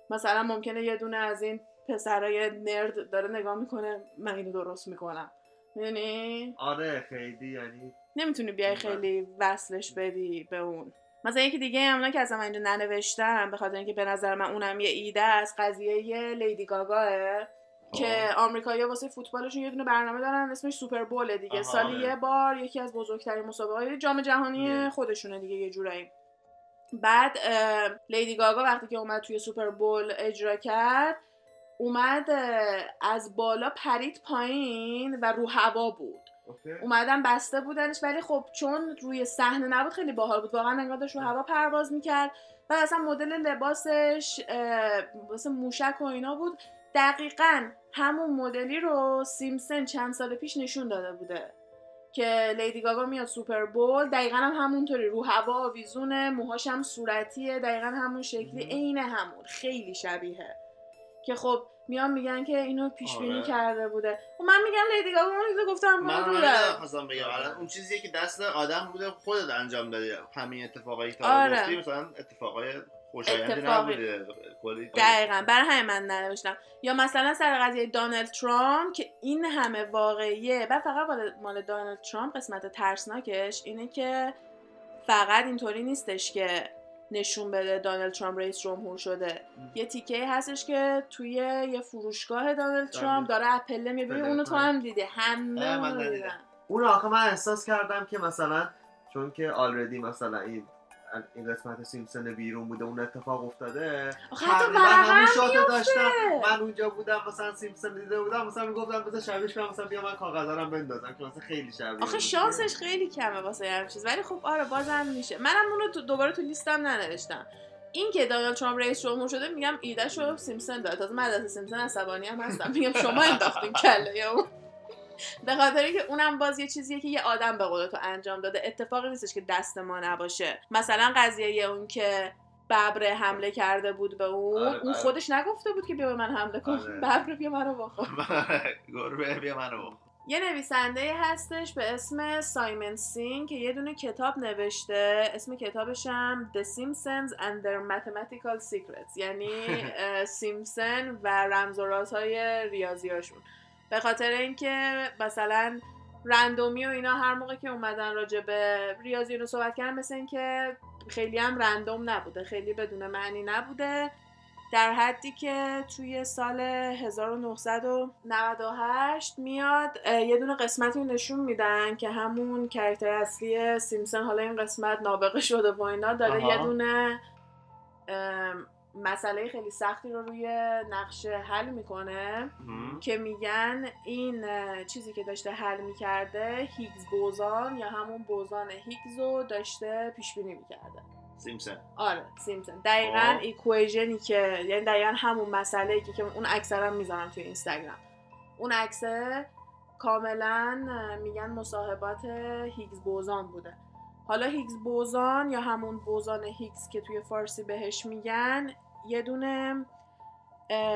[SPEAKER 2] مثلا ممکنه یه دونه از این پسرای نرد داره نگاه می‌کنه من اینو درست می‌کنم. می‌دونی؟
[SPEAKER 3] آره خیلی یعنی
[SPEAKER 2] نمی‌تونی بیای خیلی وصلش بدی به اون. مثلا یکی دیگه همونا که اصلا من اینجا ننوشتم به خاطر اینکه به نظر من اونم یه ایده است قضیه یه لیدی گاگاه. که آمریکایی‌ها واسه فوتبالشون یه دونه برنامه دارن اسمش سوپر بوله دیگه.
[SPEAKER 1] آها،
[SPEAKER 2] سالی
[SPEAKER 3] آره.
[SPEAKER 2] یه بار یکی از بزرگترین مسابقات جام جهانی. خودشونه دیگه یه جورایی. بعد لیدی گاگا وقتی که اومد توی سوپر بول اجرا کرد اومد از بالا پرید پایین و رو هوا بود.
[SPEAKER 3] okay.
[SPEAKER 2] اومدن بسته بودنش ولی خب چون روی صحنه نبود خیلی باحال بود. واقعا انگار داشت رو هوا پرواز می‌کرد. و اصلا مدل لباسش واسه موشک و اینا بود. دقیقا همون مدلی رو سیمسن چند سال پیش نشون داده بوده که لیدی گاگا میاد سوپر بول. دقیقا هم همونطوری. رو هوا آویزونه موهاش هم صورتیه. دقیقا همون شکلی. عین همون. خیلی شبیه که خب میان میگن که اینو پیش بینی
[SPEAKER 1] آره.
[SPEAKER 2] کرده بوده. و من میگم لیدی گاگا اون گفتم
[SPEAKER 1] من. خواستم بگم. الان اون چیزیه که دست آدم بوده خودت انجام دادی. همین اتفاقایی که
[SPEAKER 2] آره.
[SPEAKER 1] گفتی مثلا اتفاقای خوشایندی. نبوده. کلی
[SPEAKER 2] دقیقا برای همین من ننوشتم یا مثلا سر قضیه دونالد ترامپ که این همه واقعیه و فقط مال- مال دونالد ترامپ قسمت ترسناکش اینه که فقط اینطوری نیستش که نشون بده دونالد ترامپ رئیس جمهور شده. یه تیکه هستش که توی یه فروشگاه دونالد ترامپ داره اپله می‌بینی
[SPEAKER 3] بله،
[SPEAKER 2] اونو تو
[SPEAKER 3] بله.
[SPEAKER 2] هم دیدی همه
[SPEAKER 3] اون آخه من احساس کردم که مثلا چون که already مثلا این این قسمت سیمپسون بیرون بوده اون اتفاق افتاده.
[SPEAKER 2] آخه حتی
[SPEAKER 3] همون
[SPEAKER 2] هم
[SPEAKER 3] shot رو داشتم. من اونجا بودم مثلا سیمپسون دیده بودم مثلا می‌گفتم بذار شبیهش کنم مثلا بیا من کاغذارم بندازم که مثلا خیلی شبیه
[SPEAKER 2] آخه. شانسش خیلی کمه واسه هر چیز. ولی خب آره بازم میشه. منم اونو دوباره تو لیستم ننوشتم. این که دونالد ترامپ رئیس جمهور شده میگم ایدهش رو سیمپسون داد تازه من از سیمپسون عصبانی هم هستم. میگم شما انداختین کله یا اون به خاطر اینکه اونم باز یه چیزیه که یه آدم به قول تو انجام داده. اتفاقی نیستش که دست ما نباشه. مثلا قضیه اون که ببره حمله کرده بود به اون
[SPEAKER 1] آره،
[SPEAKER 2] اون
[SPEAKER 1] آره.
[SPEAKER 2] خودش نگفته بود که بیا به من حمله کن.
[SPEAKER 1] آره.
[SPEAKER 2] ببره بیا منو بخور
[SPEAKER 1] گربه بیا منو بخور.
[SPEAKER 2] یه نویسنده هستش به اسم سایمن سینگ که یه دونه کتاب نوشته. اسم کتابش هم The Simpsons and Their Mathematical Secrets. یعنی اه، سیمپسون و رمز و رازهای ریاضیاشون. به خاطر اینکه مثلا رندومی و اینا هر موقع که اومدن راجع به ریاضی رو صحبت کردن مثل اینکه خیلی هم رندوم نبوده خیلی بدون معنی نبوده در حدی که توی سال 1998 میاد یه دونه قسمتی نشون میدن که همون کرکتر اصلی سیمسون حالا این قسمت نابغه شده و اینا داره
[SPEAKER 1] آها.
[SPEAKER 2] یه دونه مسئله خیلی سختی رو روی نقشه حل می‌کنه. که میگن این چیزی که داشته حل می‌کرده هیگز بوزان یا همون بوزان هیگز رو داشته پیش بینی می‌کرده.
[SPEAKER 1] سیمسون
[SPEAKER 2] آره سیمپسون دقیقا.
[SPEAKER 1] equation
[SPEAKER 2] ی که یعنی دقیقا همون مسئله که که اون اکثرا می‌ذارم توی اینستاگرام. اون عکسه کاملا میگن محاسبات هیگز بوزان بوده. حالا Higgs boson یا همون بوزون هیگز که توی فارسی بهش میگن یه دونه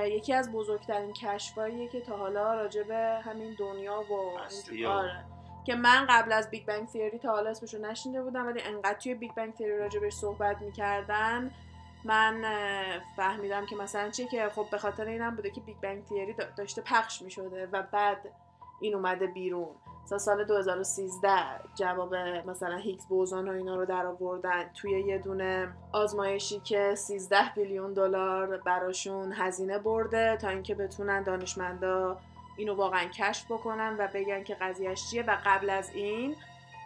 [SPEAKER 2] یکی از بزرگترین کشفاییه که تا حالا راجع به همین دنیا و آره که من قبل از Big Bang Theory تا حالا اسمشو نشنیده بودم ولی انقدر توی Big Bang Theory راجبش صحبت می‌کردن من فهمیدم که مثلا چیه که خب به خاطر اینم بوده که Big Bang Theory دا- داشته پخش می‌شده و بعد این اومده بیرون. مثلا سال 2013 جواب مثلا Higgs boson و اینا رو در آوردن. توی یه دونه آزمایشی که 13 billion دلار براشون هزینه برده تا اینکه بتونن دانشمندا اینو واقعا کشف بکنن و بگن که قضیهش چیه. و قبل از این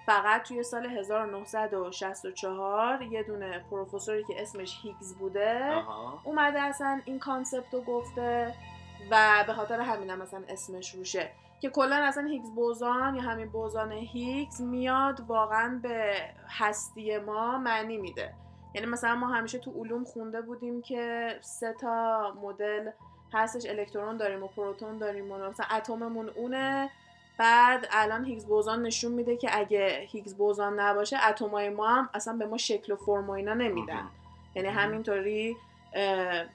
[SPEAKER 2] فقط توی سال 1964 یه دونه پروفسوری که اسمش هیگز بوده
[SPEAKER 1] آها.
[SPEAKER 2] اومده اصلا این concept رو گفته و به خاطر همینم مثلا اسمش روشه. که کلا اصلا هیگز بوزان یا همین بوزان هیگز میاد واقعا به هستی ما معنی میده. یعنی مثلا ما همیشه تو علوم خونده بودیم که سه تا مدل هستش الکترون داریم و پروتون داریم و مثلا اتممون اونه. بعد الان هیگز بوزان نشون میده که اگه هیگز بوزان نباشه اتمای ما هم اصلا به ما شکل و فرم و اینا نمیدن. یعنی همینطوری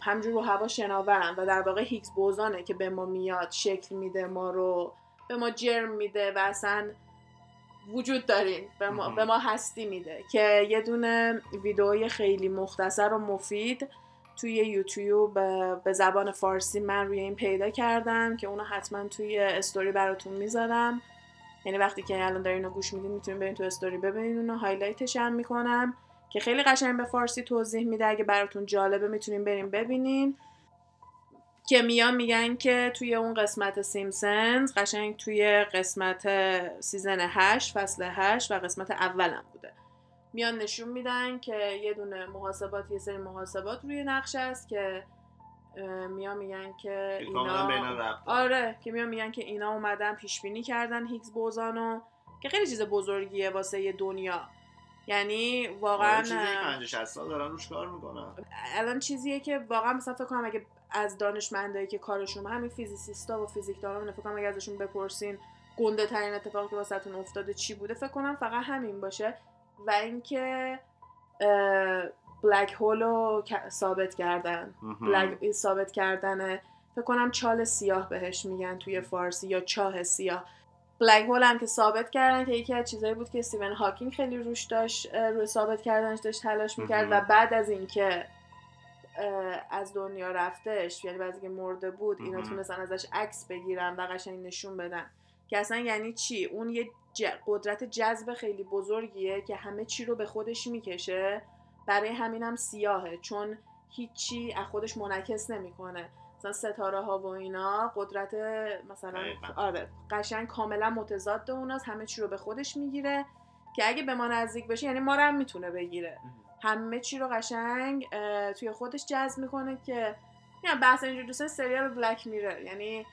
[SPEAKER 2] همجور رو هوا شناورن و در واقع Higgs boson ه که به ما میاد شکل میده ما رو به ما جرم میده و اصلا وجود داریم به ما. به ما هستی میده که یه دونه ویدئوی خیلی مختصر و مفید توی یوتیوب به زبان فارسی من روی این پیدا کردم که اونو حتما توی استوری براتون می‌ذارم یعنی وقتی که الان دارین رو گوش میدین می‌تونین برین تو استوری ببینین اونو highlight ش هم می‌کنم که خیلی قشنگ به فارسی توضیح میده. اگه براتون جالبه می‌تونین برین ببینین. که میان میگن که توی اون قسمت Simpsons قشنگ توی قسمت season 8 فصل 8 و قسمت اولم بوده. میان نشون میدن که یه دونه محاسبات یه سری محاسبات روی نقشه است که میان میگن که اینا آره که میان میگن که اینا اومدن پیش بینی کردن Higgs boson و که خیلی چیز بزرگیه واسه یه دنیا. یعنی واقعا
[SPEAKER 1] چیزی 50 60 سال دارن روش کار می‌کنن.
[SPEAKER 2] الان چیزیه که واقعا مثلا فکر کنم اگه از دانشمندایی که کارشون همین فیزیسیستا و فیزیکدانان فکر کنم اگه ازشون بپرسین گنده ترین اتفاقی که واسهتون افتاده چی بوده فکر کنم فقط همین باشه و اینکه بلک هول رو ثابت کردن. بلک ثابت کردن فکر کنم چال سیاه بهش میگن توی فارسی یا چاه سیاه. بلک هول هم که ثابت کردن که یکی از چیزایی بود که استیون هاکینگ خیلی روش داشت روی ثابت کردنش داشت تلاش می‌کرد و. بعد از اینکه از دنیا رفتش یعنی بعد اینکه مرده بود اینا. تونستن ازش عکس بگیرن و قشنگ نشون بدن که اصلا یعنی چی اون یه ج- قدرت جذب خیلی بزرگیه که همه چی رو به خودش می‌کشه برای همینم سیاهه چون هیچی از خودش منعکس نمی‌کنه مثلا ستاره ها و اینا قدرت مثلا. آره قشنگ کاملا متضاد اوناست همه چی رو به خودش می‌گیره که اگه به ما نزدیک بشه یعنی ما رو هم می‌تونه بگیره. همه چی رو قشنگ توی خودش جذب می‌کنه که یعنی بحث اینجور دوستان سریال بلک میرر یعنی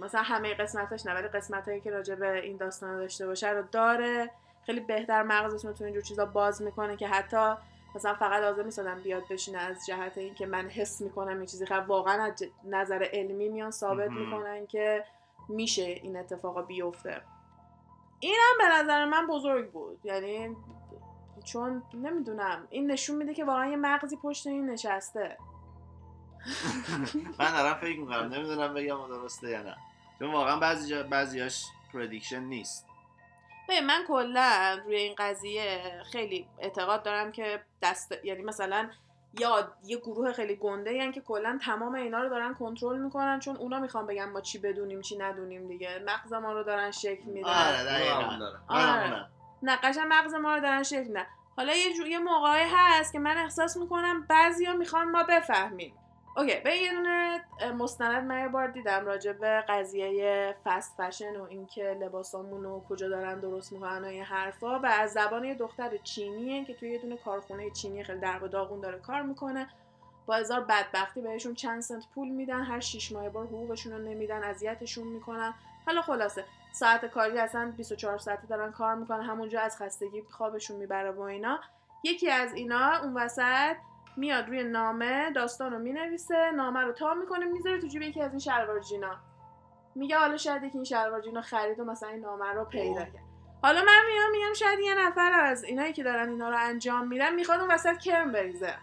[SPEAKER 2] مثلا همه قسمتاش نه ولی قسمت هایی که راجع به این داستان داشته باشه رو داره. خیلی بهتر مغزتون تو اینجور چیزا باز می‌کنه که حتی مثلا فقط لازم نیست آدم بیاد بشینه از جهت اینکه من حس می‌کنم این چیزی. خب واقعا از نظر علمی میان ثابت. می‌کنن که میشه این اتفاقا بیفته. اینم به نظر من بزرگ بود. یعنی چون نمی‌دونم این نشون میده که واقعا یه مغزی پشت این نشسته.
[SPEAKER 1] من دارم فکر می‌کنم. نمی‌دونم بگم درسته یا نه. چون واقعا بعضی جا بعضیاش پردیکشن نیست.
[SPEAKER 2] ببین من کلا روی این قضیه خیلی اعتقاد دارم که دست یعنی مثلا یا یه گروه خیلی گنده یعنی که کلا تمام اینا رو دارن کنترل می‌کنن چون اونا می‌خوان بگن ما چی بدونیم چی ندونیم دیگه مغز ما رو دارن شکل میدن
[SPEAKER 1] آره
[SPEAKER 3] دارم.
[SPEAKER 1] منم
[SPEAKER 2] آره.
[SPEAKER 1] اونم.
[SPEAKER 2] نه قشنگ مغز ما رو دارن شکل میدن حالا یه جو... یه موقعی هست که من احساس می‌کنم بعضیا می‌خوان ما بفهمیم اوکی به یه دونه مستند من یه بار دیدم راجع به قضیه فست فشن و اینکه لباسامون رو کجا دارن درست می‌کنن و این حرفا و از زبان یه دختر چینیه که توی یه دونه کارخونه چینی خیلی در و داغون داره کار می‌کنه. با هزار بدبختی بهشون چند سنت پول میدن هر شیش ماه بار حقوقشون رو نمیدن اذیتشون می‌کنن. حالا خلاصه ساعت کاری اصلا 24 ساعته دارن کار می‌کنن همونجا از خستگی خوابشون می‌بره و اینا. یکی از اینا اون وسط میاد روی نامه داستان رو می‌نویسه نامه رو تا می‌کنه می‌ذاره تو جیب یکی از این شلوار جینا. میگه حالا شاید یکی این شلوار جینا خرید و مثلا این نامه رو پیدا. کرد. حالا من میام میگم شاید یه نفر از اینایی که دارن اینا رو انجام میدن می‌خواد اون وسط کرم بریزه.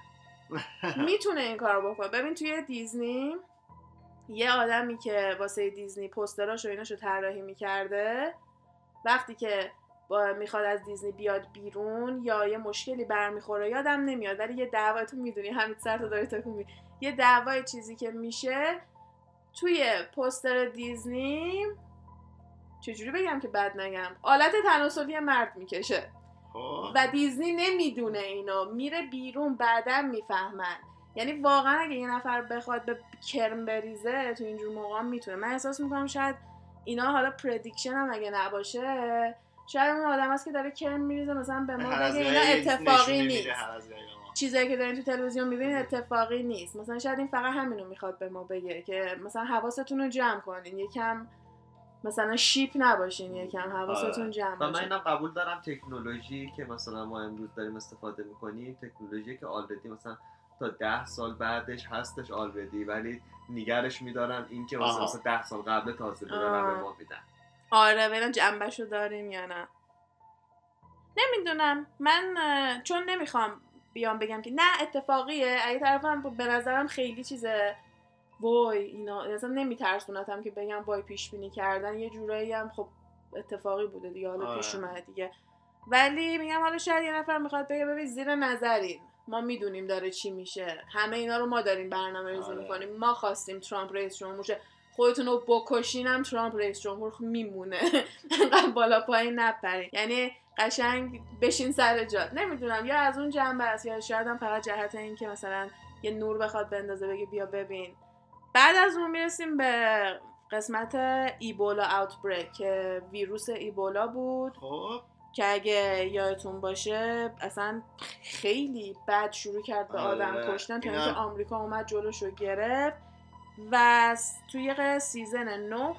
[SPEAKER 2] می‌تونه این کار بکنه. ببین توی دیزنی یه آدمی که واسه دیزنی پوستراش و ایناشو طراحی می‌کرده وقتی که با می‌خواد از دیزنی بیاد بیرون یا یه مشکلی برمیخوره یادم نمیاد ولی یه دعوا تو می‌دونی همین سر تو داری تکون یه دعوای چیزی که میشه توی پوستر دیزنی چجوری بگم که بد نگم؟ آلت تناسلی مرد می‌کشه.
[SPEAKER 1] خب.
[SPEAKER 2] و دیزنی نمی‌دونه اینو میره بیرون بعدا می‌فهمن. یعنی واقعا اگه یه نفر بخواد به کرم بریزه تو اینجور موقع می‌تونه. من احساس می‌کنم شاید اینا حالا پردیکشن هم اگه نباشه شاید اون آدم هست که داره کرم میریزه مثلا به ما بگه اینا اتفاقی نیست. چیزایی که دارین تو تلویزیون می‌بینین اتفاقی نیست. مثلا شاید این فقط همینو می‌خواد به ما بگه که مثلا حواستون رو جمع کنین. یکم مثلا شیپ نباشین یکم حواستون
[SPEAKER 1] آره.
[SPEAKER 2] جمع
[SPEAKER 3] و من
[SPEAKER 2] باشه.
[SPEAKER 3] اینم قبول دارم تکنولوژی که مثلا ما امروز داریم استفاده می‌کنیم تکنولوژی که آلردی مثلا تا ده سال بعدش هستش آلردی ولی نگرش میدارن این که مثلا, ده سال قبل تازه دارن
[SPEAKER 2] آه.
[SPEAKER 3] به ما میدن.
[SPEAKER 2] آره ببینم جنبش رو داریم یا نه. نمی‌دونم. من چون نمی‌خوام بیام بگم که نه اتفاقیه. اگه طرفم به نظرم خیلی چیزه وای اینا اصلا نمیترسونتم که بگم وای پیش بینی کردن یه جورایی هم خب اتفاقی بوده دیگه. حالا
[SPEAKER 1] آره.
[SPEAKER 2] پیش اومده دیگه. ولی میگم حالا شاید یه نفر می‌خواد بگه ببین زیر نظرین. ما می‌دونیم داره چی میشه. همه اینا رو ما داریم برنامه ریزی
[SPEAKER 1] آره.
[SPEAKER 2] می‌کنیم. ما خواستیم ترامپ رئیس جمهور خودتون رو بکشینم ترامپ رئیس جمهور میمونه. انقدر بالا پایین نپرین. یعنی قشنگ بشین سر جات نمی‌دونم یا از اون جنبه است یا شاید هم فقط جهت این که مثلا یه نور بخواد بندازه بگه بیا ببین. بعد از اون می‌رسیم به قسمت ایبولا اوتبریک که ویروس ایبولا بود.
[SPEAKER 1] خب.
[SPEAKER 2] که اگه یادتون باشه اصلا خیلی بد شروع کرد به
[SPEAKER 1] آره،
[SPEAKER 2] آدم کشتن تا اینکه آمریکا اومد جلوش رو گرفت. و توی سیزن 9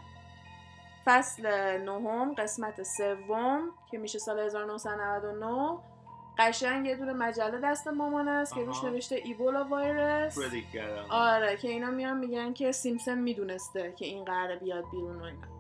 [SPEAKER 2] فصل نهم قسمت سوم که میشه سال 1999 قشنگ یه دونه مجله دست مامان است که روش. نوشته ایبولا وایرس. آره که اینا میان میگن که سیمسن می‌دونسته که این قراره بیاد بیرون و اینا.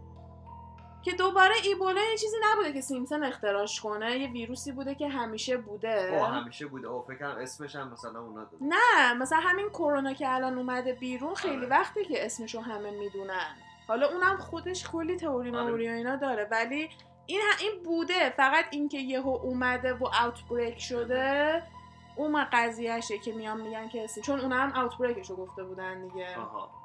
[SPEAKER 2] که دوباره ایبولا یه چیزی نبوده که سیمسن اختراش کنه یه ویروسی بوده که همیشه بوده.
[SPEAKER 3] او همیشه بوده. او فکر کنم اسمش هم مثلا اونا داده
[SPEAKER 2] نه مثلا همین کرونا که الان اومده بیرون خیلی
[SPEAKER 3] آره.
[SPEAKER 2] وقته که اسمشو همه می‌دونن. حالا اونم خودش کلی تئوری
[SPEAKER 3] آره.
[SPEAKER 2] موری و اینا داره ولی این این بوده. فقط اینکه یهو اومده و اوتبریک شده اون قضیهشه که میان میگن که اسم چون اونا هم اوتبریکش رو گفته بودن دیگه.
[SPEAKER 1] آها.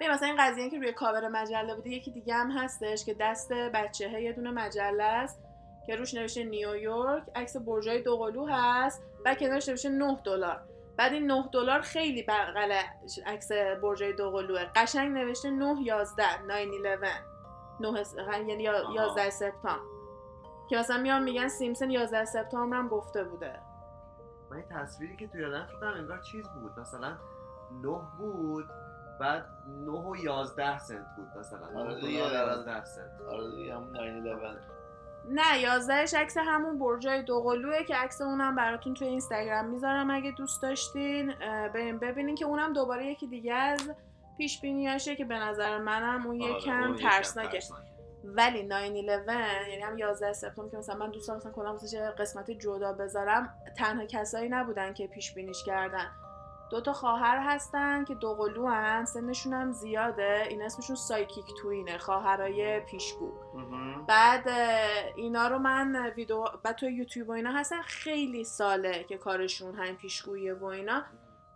[SPEAKER 2] ببین مثلا این قضیه که روی کاور مجله بوده یکی دیگه هم هستش که دست بچه یه دونه مجله است که روش نوشته نیویورک عکس برجای دوقلو هست و کنارش نوشته 9 دلار. بعد این 9 دلار خیلی بغل عکس برجای دوقلوه قشنگ نوشته 9 11 911 9 س- یعنی یا-
[SPEAKER 1] آها.
[SPEAKER 2] 11 سپتامبر. که مثلا میان میگن سیمسن 11 سپتامبر هم گفته بوده.
[SPEAKER 3] من تصویری که توی یادم شدم انگار چیز بود. مثلا نه بود بعد 9 و 11 سنت بود مثلا.
[SPEAKER 1] آره
[SPEAKER 3] 9
[SPEAKER 1] دیگه.
[SPEAKER 3] دلار 11 سنت.
[SPEAKER 1] آره دیگه همون 911
[SPEAKER 2] نه یازدهش عکس همون برجای دوقلوه که عکس اونم براتون توی اینستاگرام می‌ذارم اگه دوست داشتین. بریم ببینین که اونم دوباره یکی دیگه از پیش بینیاشه که به نظر منم اون
[SPEAKER 1] آره،
[SPEAKER 2] یکم ترسناکه. ولی 911 یعنی هم 11 سپتامبر که مثلا من دوست دارم مثلا کلا قسمت جدا بذارم تنها کسایی نبودن که پیش بینیش کردن. دو تا خواهر هستن که دوقلو هن سنشون هم زیاده. این اسمشون سایکیک توینه خواهرای پیشگو. بعد اینا رو من ویدیو بعد تو یوتیوب و اینا هستن خیلی ساله که کارشون همین پیشگویی و اینا.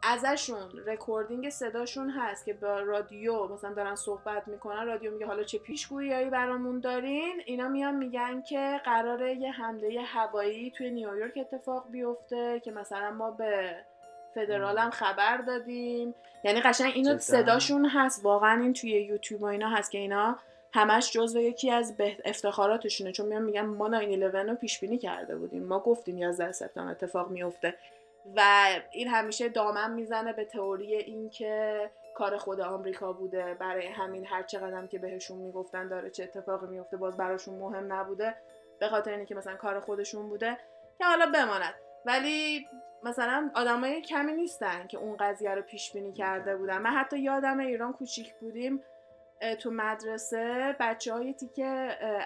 [SPEAKER 2] ازشون recording صداشون هست که با رادیو مثلا دارن صحبت می‌کنن رادیو میگه حالا چه پیشگوییایی برامون دارین؟ اینا میان میگن که قراره یه حمله هوایی توی نیویورک اتفاق بیفته که مثلا ما به فدرال هم خبر دادیم. یعنی قشنگ اینو
[SPEAKER 1] جدا؟
[SPEAKER 2] صداشون هست. واقعا این توی یوتیوب و اینا هست که اینا همش جزو یکی از به افتخاراتشونه. چون میان میگن ما 911 رو پیش بینی کرده بودیم. ما گفتیم 11 سپتامبر اتفاق میفته. و این همیشه دامن می‌زنه به تئوری این که کار خود آمریکا بوده. برای همین هر چقدر که بهشون می‌گفتن داره چه اتفاقی میفته باز براشون مهم نبوده. به خاطر اینکه مثلا کار خودشون بوده. که حالا بماند. ولی مثلا آدمای کمی نیستن که اون قضیه رو پیش بینی کرده بودن. من حتی یادم ایران کوچیک بودیم تو مدرسه بچه های تیکه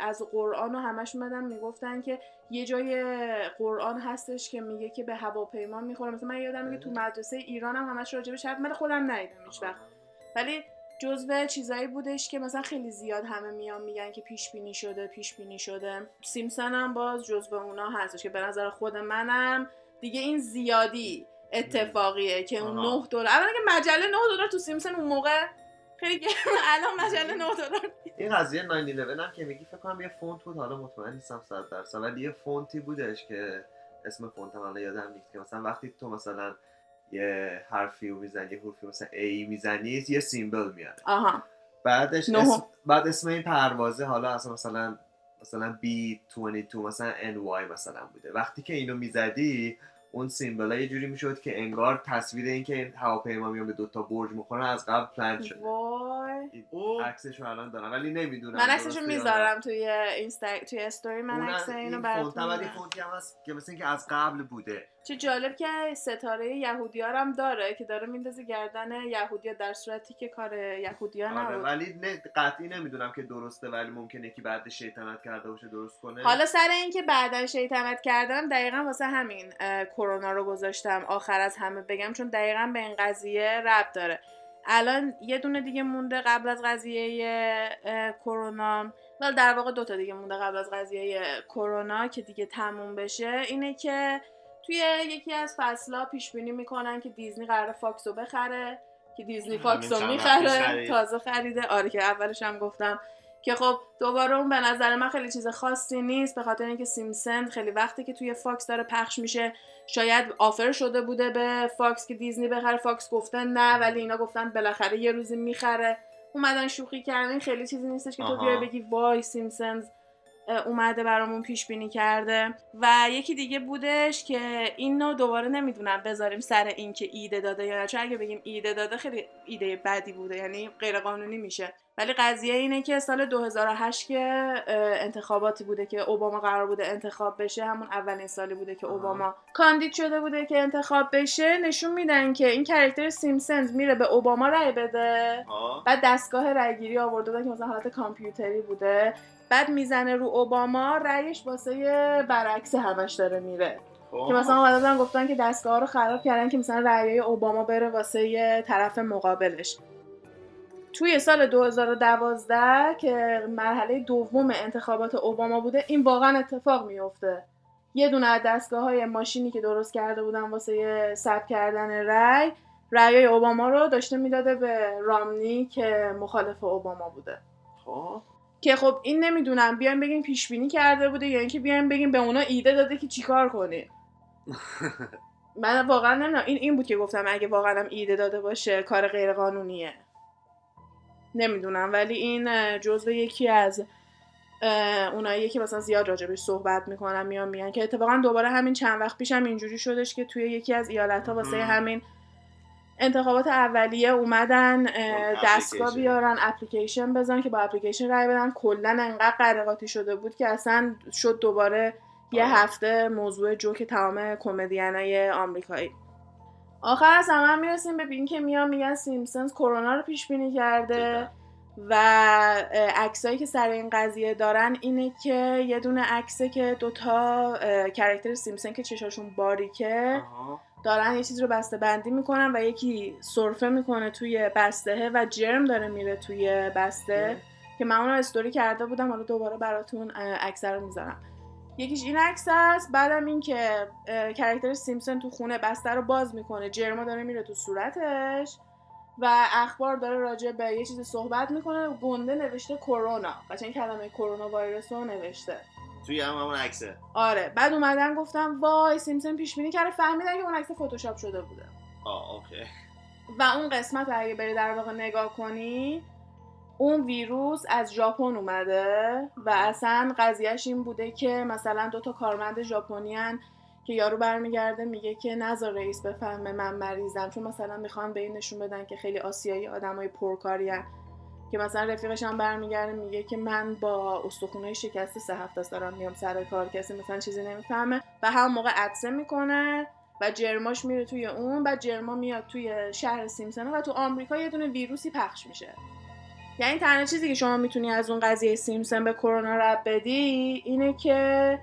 [SPEAKER 2] از قرآن و همش اومدن می‌گفتن که یه جای قرآن هستش که میگه که به هواپیما می‌خوره. مثلا من یادم که تو مدرسه ایران هم همش راجبش حرف من خودم ندیدم هیچ وقت. ولی جزو چیزایی بودش که مثلا خیلی زیاد همه میان میگن که پیش بینی شده پیش بینی شده. سیمسون هم باز جزو اونا هستش که به نظر خود منم دیگه این زیادی اتفاقیه که اون
[SPEAKER 1] آها.
[SPEAKER 2] 9 دلار اولا که مجله 9 دلار تو سیمسون اون موقع خیلی گرمه الان مجله 9 دلار
[SPEAKER 3] این قضیه 911 هم که میگی فکر کنم یه فونت بود حالا مطمئن نیستم 100 درصد ولی یه فونتی بودش که اسم فونت هم حالا یادم نیست که مثلا وقتی تو مثلا یه حرفی رو می‌زنی یه حرفی مثلا A می‌زنی یه symbol میاد
[SPEAKER 2] آها
[SPEAKER 3] بعدش. اسم بعد اسم این پروازه حالا اصلا مثلا مثلا B22 مثلا NY مثلا بوده. وقتی که اینو می‌زدی اون symbol یه جوری می‌شد که انگار تصویر این که این هواپیما میان به دوتا برج می‌خورن از قبل پلان شده. عکسش رو الان دارم ولی نمی‌دونم
[SPEAKER 2] من عکسشو می‌ذارم توی اینستا توی استوری من عکس اینو
[SPEAKER 3] این
[SPEAKER 2] براتون
[SPEAKER 3] ولی. فونتی هم هست که مثل اینکه از قبل بوده.
[SPEAKER 2] چه جالب که ستاره یهودیار هم داره که داره میندازه گردن یهودیا در صورتی که کار یهودیا
[SPEAKER 3] آره
[SPEAKER 2] نبود.
[SPEAKER 3] ولی نه قطعی نمی‌دونم که درسته ولی ممکنه یکی بعد شیطنت کرده باشه درست کنه.
[SPEAKER 2] حالا سر اینکه بعدا شیطنت کردم دقیقا واسه همین کرونا رو گذاشتم. آخر از همه بگم چون دقیقا به این قضیه ربط داره. الان یه دونه دیگه مونده قبل از قضیه کرونا. ولی در واقع دوتا دیگه مونده قبل از قضیه کرونا که دیگه تموم بشه. اینه که توی یکی از فصلها پیش بینی می‌کنن که دیزنی قرار فاکس رو بخره که دیزنی فاکس رو می‌خره. تازه خریده آره که اولش هم گفتم که خب دوباره اون به نظر من خیلی چیز خاصی نیست به خاطر اینکه Simpson خیلی وقتی که توی فاکس داره پخش میشه شاید offer شده بوده به فاکس که دیزنی بخره فاکس گفتن نه ولی اینا گفتن بالاخره یه روزی می‌خره اومدن شوخی کردن خیلی چیزی نیستش که تو. بیای بگی وای Simpsons اومده برامون پیش بینی کرده و یکی دیگه بودش که اینو دوباره نمی‌دونم بذاریم سر این که ایده داده یا نه. چون اگه بگیم ایده داده خیلی ایده بدی بوده یعنی غیر قانونی میشه. ولی قضیه اینه که سال 2008 که انتخاباتی بوده که اوباما قرار بوده انتخاب بشه همون اولین سالی بوده که. اوباما کاندید شده بوده که انتخاب بشه نشون میدن که این کرکتر سیمسنز میره به اوباما رای بده.
[SPEAKER 1] ها
[SPEAKER 2] بعد دستگاه رأیگیری آورده بودن که مثلا حالت کامپیوتری بوده. بعد می‌زنه رو اوباما رأیش واسه برعکس همش داره میره. که مثلا اومده بودن گفتن که دستگاه رو خراب کردن که مثلا رأیای اوباما بره واسه یه طرف مقابلش. توی سال 2012 که مرحله دوم انتخابات اوباما بوده این واقعا اتفاق میفته یه دونه از دستگاه های ماشینی که درست کرده بودن واسه ثبت کردن رأی رأیای اوباما رو داشته می‌داده به رامنی که مخالف اوباما بوده.
[SPEAKER 1] خب.
[SPEAKER 2] که خب این نمی‌دونم بیایم بگیم پیش بینی کرده بوده یا اینکه بیایم بگیم به اونا ایده داده که چیکار کنی من واقعا نمی‌دونم. این این بود که گفتم اگه واقعا هم ایده داده باشه کار غیر قانونیه نمی‌دونم. ولی این جزو یکی از اه، اوناییه که مثلا زیاد راجبش صحبت می‌کنن میان میان که اتفاقا دوباره همین چند وقت پیش هم اینجوری شدش که توی یکی از ایالت ها واسه. همین انتخابات اولیه اومدن دستگاه. بیارن اپلیکیشن بزن که با اپلیکیشن رای بدن کلا انقدر قرقاتی شده بود که اصلا شد دوباره یه
[SPEAKER 1] آره.
[SPEAKER 2] هفته موضوع جوک تمام کمدینای آمریکایی آخر از همه هم می‌رسیم به این که میان میگن سیمپسونز کرونا رو پیش بینی کرده. و عکسایی که سر این قضیه دارن اینه که یه دونه عکسه که دوتا کرکتر سیمپسون که چشاشون باریکه
[SPEAKER 1] آها.
[SPEAKER 2] دارن یه چیز رو بسته بندی می‌کنن و یکی سرفه می‌کنه توی بسته و جرم داره میره توی بسته که من اونو استوری کرده بودم حالا دوباره براتون عکس رو می‌ذارم. یکیش این عکس است بعدم این که character Simpson تو خونه بسته رو باز می‌کنه جرما داره میره تو صورتش و اخبار داره راجع به یه چیزی صحبت می‌کنه گنده نوشته کرونا قشنگ کلمه کرونا ویروس رو نوشته.
[SPEAKER 1] توی هم همون عکسه.
[SPEAKER 2] آره بعد اومدن گفتم وای Simpson پیش بینی کرده فهمیدن که اون عکس فتوشاپ شده بوده.
[SPEAKER 1] آه okay.
[SPEAKER 2] و اون قسمت رو اگه بری در واقع نگاه کنی اون ویروس از ژاپن اومده و اصلا قضیهش این بوده که مثلا دو تا کارمند ژاپنی هن که یارو برمیگرده میگه که نذار رئیس بفهمه من مریضم چون مثلا می‌خوان به این نشون بدن که خیلی آسیایی آدمای پرکاری هن. که مثلا رفیقش هم برمیگرده میگه که من با استخونه شکسته سه هفته است دارم میام سر کار کسی مثلا چیزی نمی‌فهمه. و هم موقع عدسه می‌کنه و جرماش میره توی اون و جرما میاد توی شهر سیمسون و تو آمریکا یه دونه ویروسی پخش میشه. یعنی تنها چیزی که شما می‌تونی از اون قضیه سیمسون به کرونا رب بدی اینه که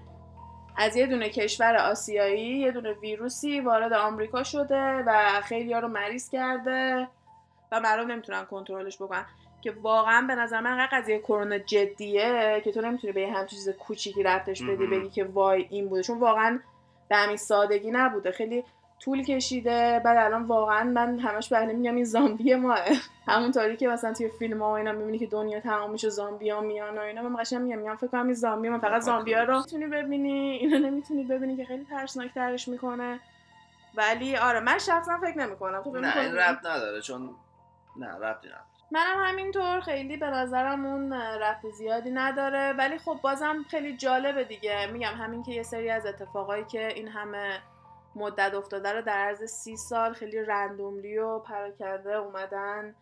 [SPEAKER 2] از یه دونه کشور آسیایی یه دونه ویروسی وارد آمریکا شده و خیلی رو مریض کرده و مردم نمی‌تونن کنترلش بکنن. که واقعا به نظر من قضیه کرونا جدیه که تو نمی‌تونی به همچین چیز کوچیکی رفتش بدی. بگی که وای این بوده. چون واقعا به همین سادگی نبوده. خیلی طول کشیده. بعد الان واقعا من همش به میگم این زامبی ماه همونطوری که مثلا توی فیلم ها و اینا می‌بینی که دنیا تمام میشه زامبی ها میان و اینا. من قشنگ میگم میگم فکر کنم این زامبی من فقط زامبی ها رو می‌تونی ببینی. اینا نمی‌تونی ببینی که خیلی ترسناک ترش می‌کنه. ولی آره من شخصا فکر نمی‌کنم. تو فکر
[SPEAKER 1] نه این؟ ربط نداره. چون نه ربطی نداره.
[SPEAKER 2] منم همینطور. خیلی به نظرم اون رفت زیادی نداره. ولی خب بازم خیلی جالبه دیگه. میگم همین که یه سری از اتفاقایی که این همه مدت افتاده رو در عرض سی سال خیلی رندوملی و پراکنده اومدن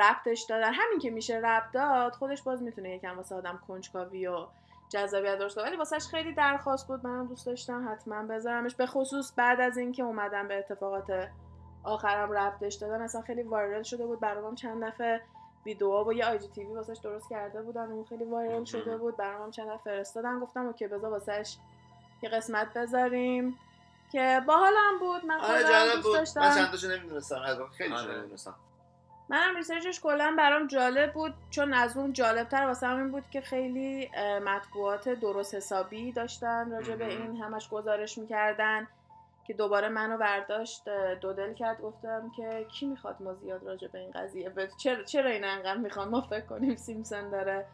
[SPEAKER 2] ربطش دادن. همین که میشه ربط داد خودش باز می‌تونه یکم واسه آدم کنجکاوی و جذابیت داشته ولی واسهش خیلی درخواست بود. منم دوست داشتم حتما بذارمش. به خصوص بعد از اینکه اومدن به اتفاقات آخرم ربطش دادن. اصلا خیلی viral شده بود. برام چند دفعه ویدیوها و یه IGTV واسش درست کرده بودن اون خیلی viral شده بود. برام چند دفعه فرستادن. گفتم okay بذار واسش یه قسمت بذاریم. که باحالم بود. من
[SPEAKER 1] آره
[SPEAKER 2] خودم
[SPEAKER 1] جالب
[SPEAKER 2] دوست
[SPEAKER 1] بود.
[SPEAKER 2] داشتم.
[SPEAKER 1] من چند تاشو نمی‌دونستم. از اون خیلی
[SPEAKER 3] آره.
[SPEAKER 1] نمی‌دونستم.
[SPEAKER 2] منم research ش کلا برام جالب بود. چون از اون جالبتر واسه همین بود که خیلی مطبوعات درست حسابی داشتن راجع به. این همش گزارش می‌کردن. که دوباره منو برداشت اه، دو دل کرد. گفتم که کی می‌خواد ما زیاد راجع به این قضیه چرا چرا این انقدر می‌خوان؟ ما فکر کنیم سیمسون داره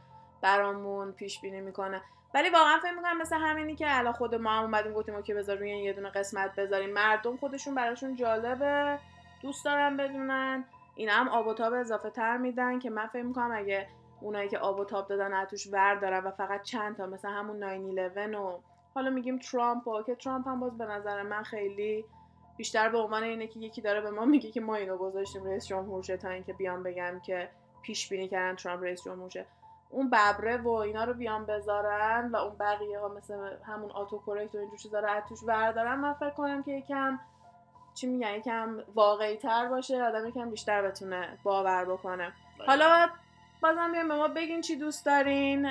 [SPEAKER 2] برامون پیش بینی می‌کنه. ولی واقعا فکر می‌کنم مثل همینی که الان خود ما هم اومدیم گفتیم که بذار روی این یه دونه قسمت بذاریم. مردم خودشون براشون جالبه. دوست دارن بدونن. اینا هم آب و تاب اضافه تر میدن که من فکر می‌کنم اگه اونایی که آب و تاب دادن توش ور دارن و فقط چند تا مثل همون 911 و حالا میگیم ترامپ که ترامپ هم باز به نظر من خیلی بیشتر به عنوان اینه که یکی داره به ما میگه که ما اینو گذاشتیم رئیس جمهور شه تا اینکه بیان بگم که پیش بینی کردن ترامپ رئیس جمهور شه. اون ببره و اینا رو بیان بذارن و اون بقیه ها مثل همون آتو کرکت و اینجور چیزا رو از توش بردارن من فکر کنم که یکم چی میگن یکم واقعی تر باشه آدم یکم بیشتر بتونه باور بکنه. حالا بازم بیان به ما بگین چی دوست دارین.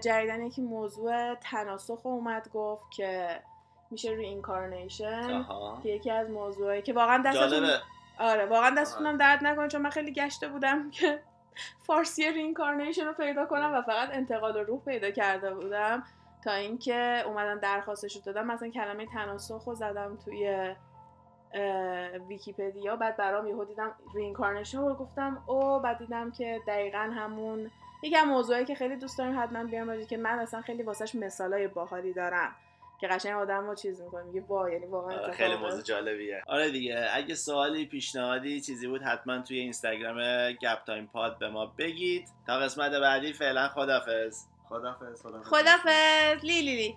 [SPEAKER 2] جدیدا یکی موضوع تناسخ اومد گفت که میشه reincarnation که یکی از موضوعی که واقعا دستتون آره واقعا دستتونم درد نکنه چون من خیلی گشته بودم که فارسی reincarnation رو پیدا کنم و فقط انتقال روح پیدا کرده بودم تا اینکه اومدم درخواستش رو دادم مثلا کلمه تناسخ رو زدم توی ویکیپدیا بعد برام یهو دیدم reincarnation رو گفتم oh بعد دیدم که دقیقا همون یکم موضوعی که خیلی دوست داریم حتما بیام که من اصلا خیلی واسش مثالای باحالی دارم که قشنگ آدم رو چیز می‌کنه میگه وا یعنی واقعا
[SPEAKER 1] آره خیلی موضوع جالبیه. آره دیگه اگه سوالی پیشنهادی چیزی بود حتما توی اینستاگرام Gap Time Pod به ما بگید. تا قسمت بعدی فعلا خدافظ
[SPEAKER 3] خدافظ
[SPEAKER 2] خدافظ لی لی لی.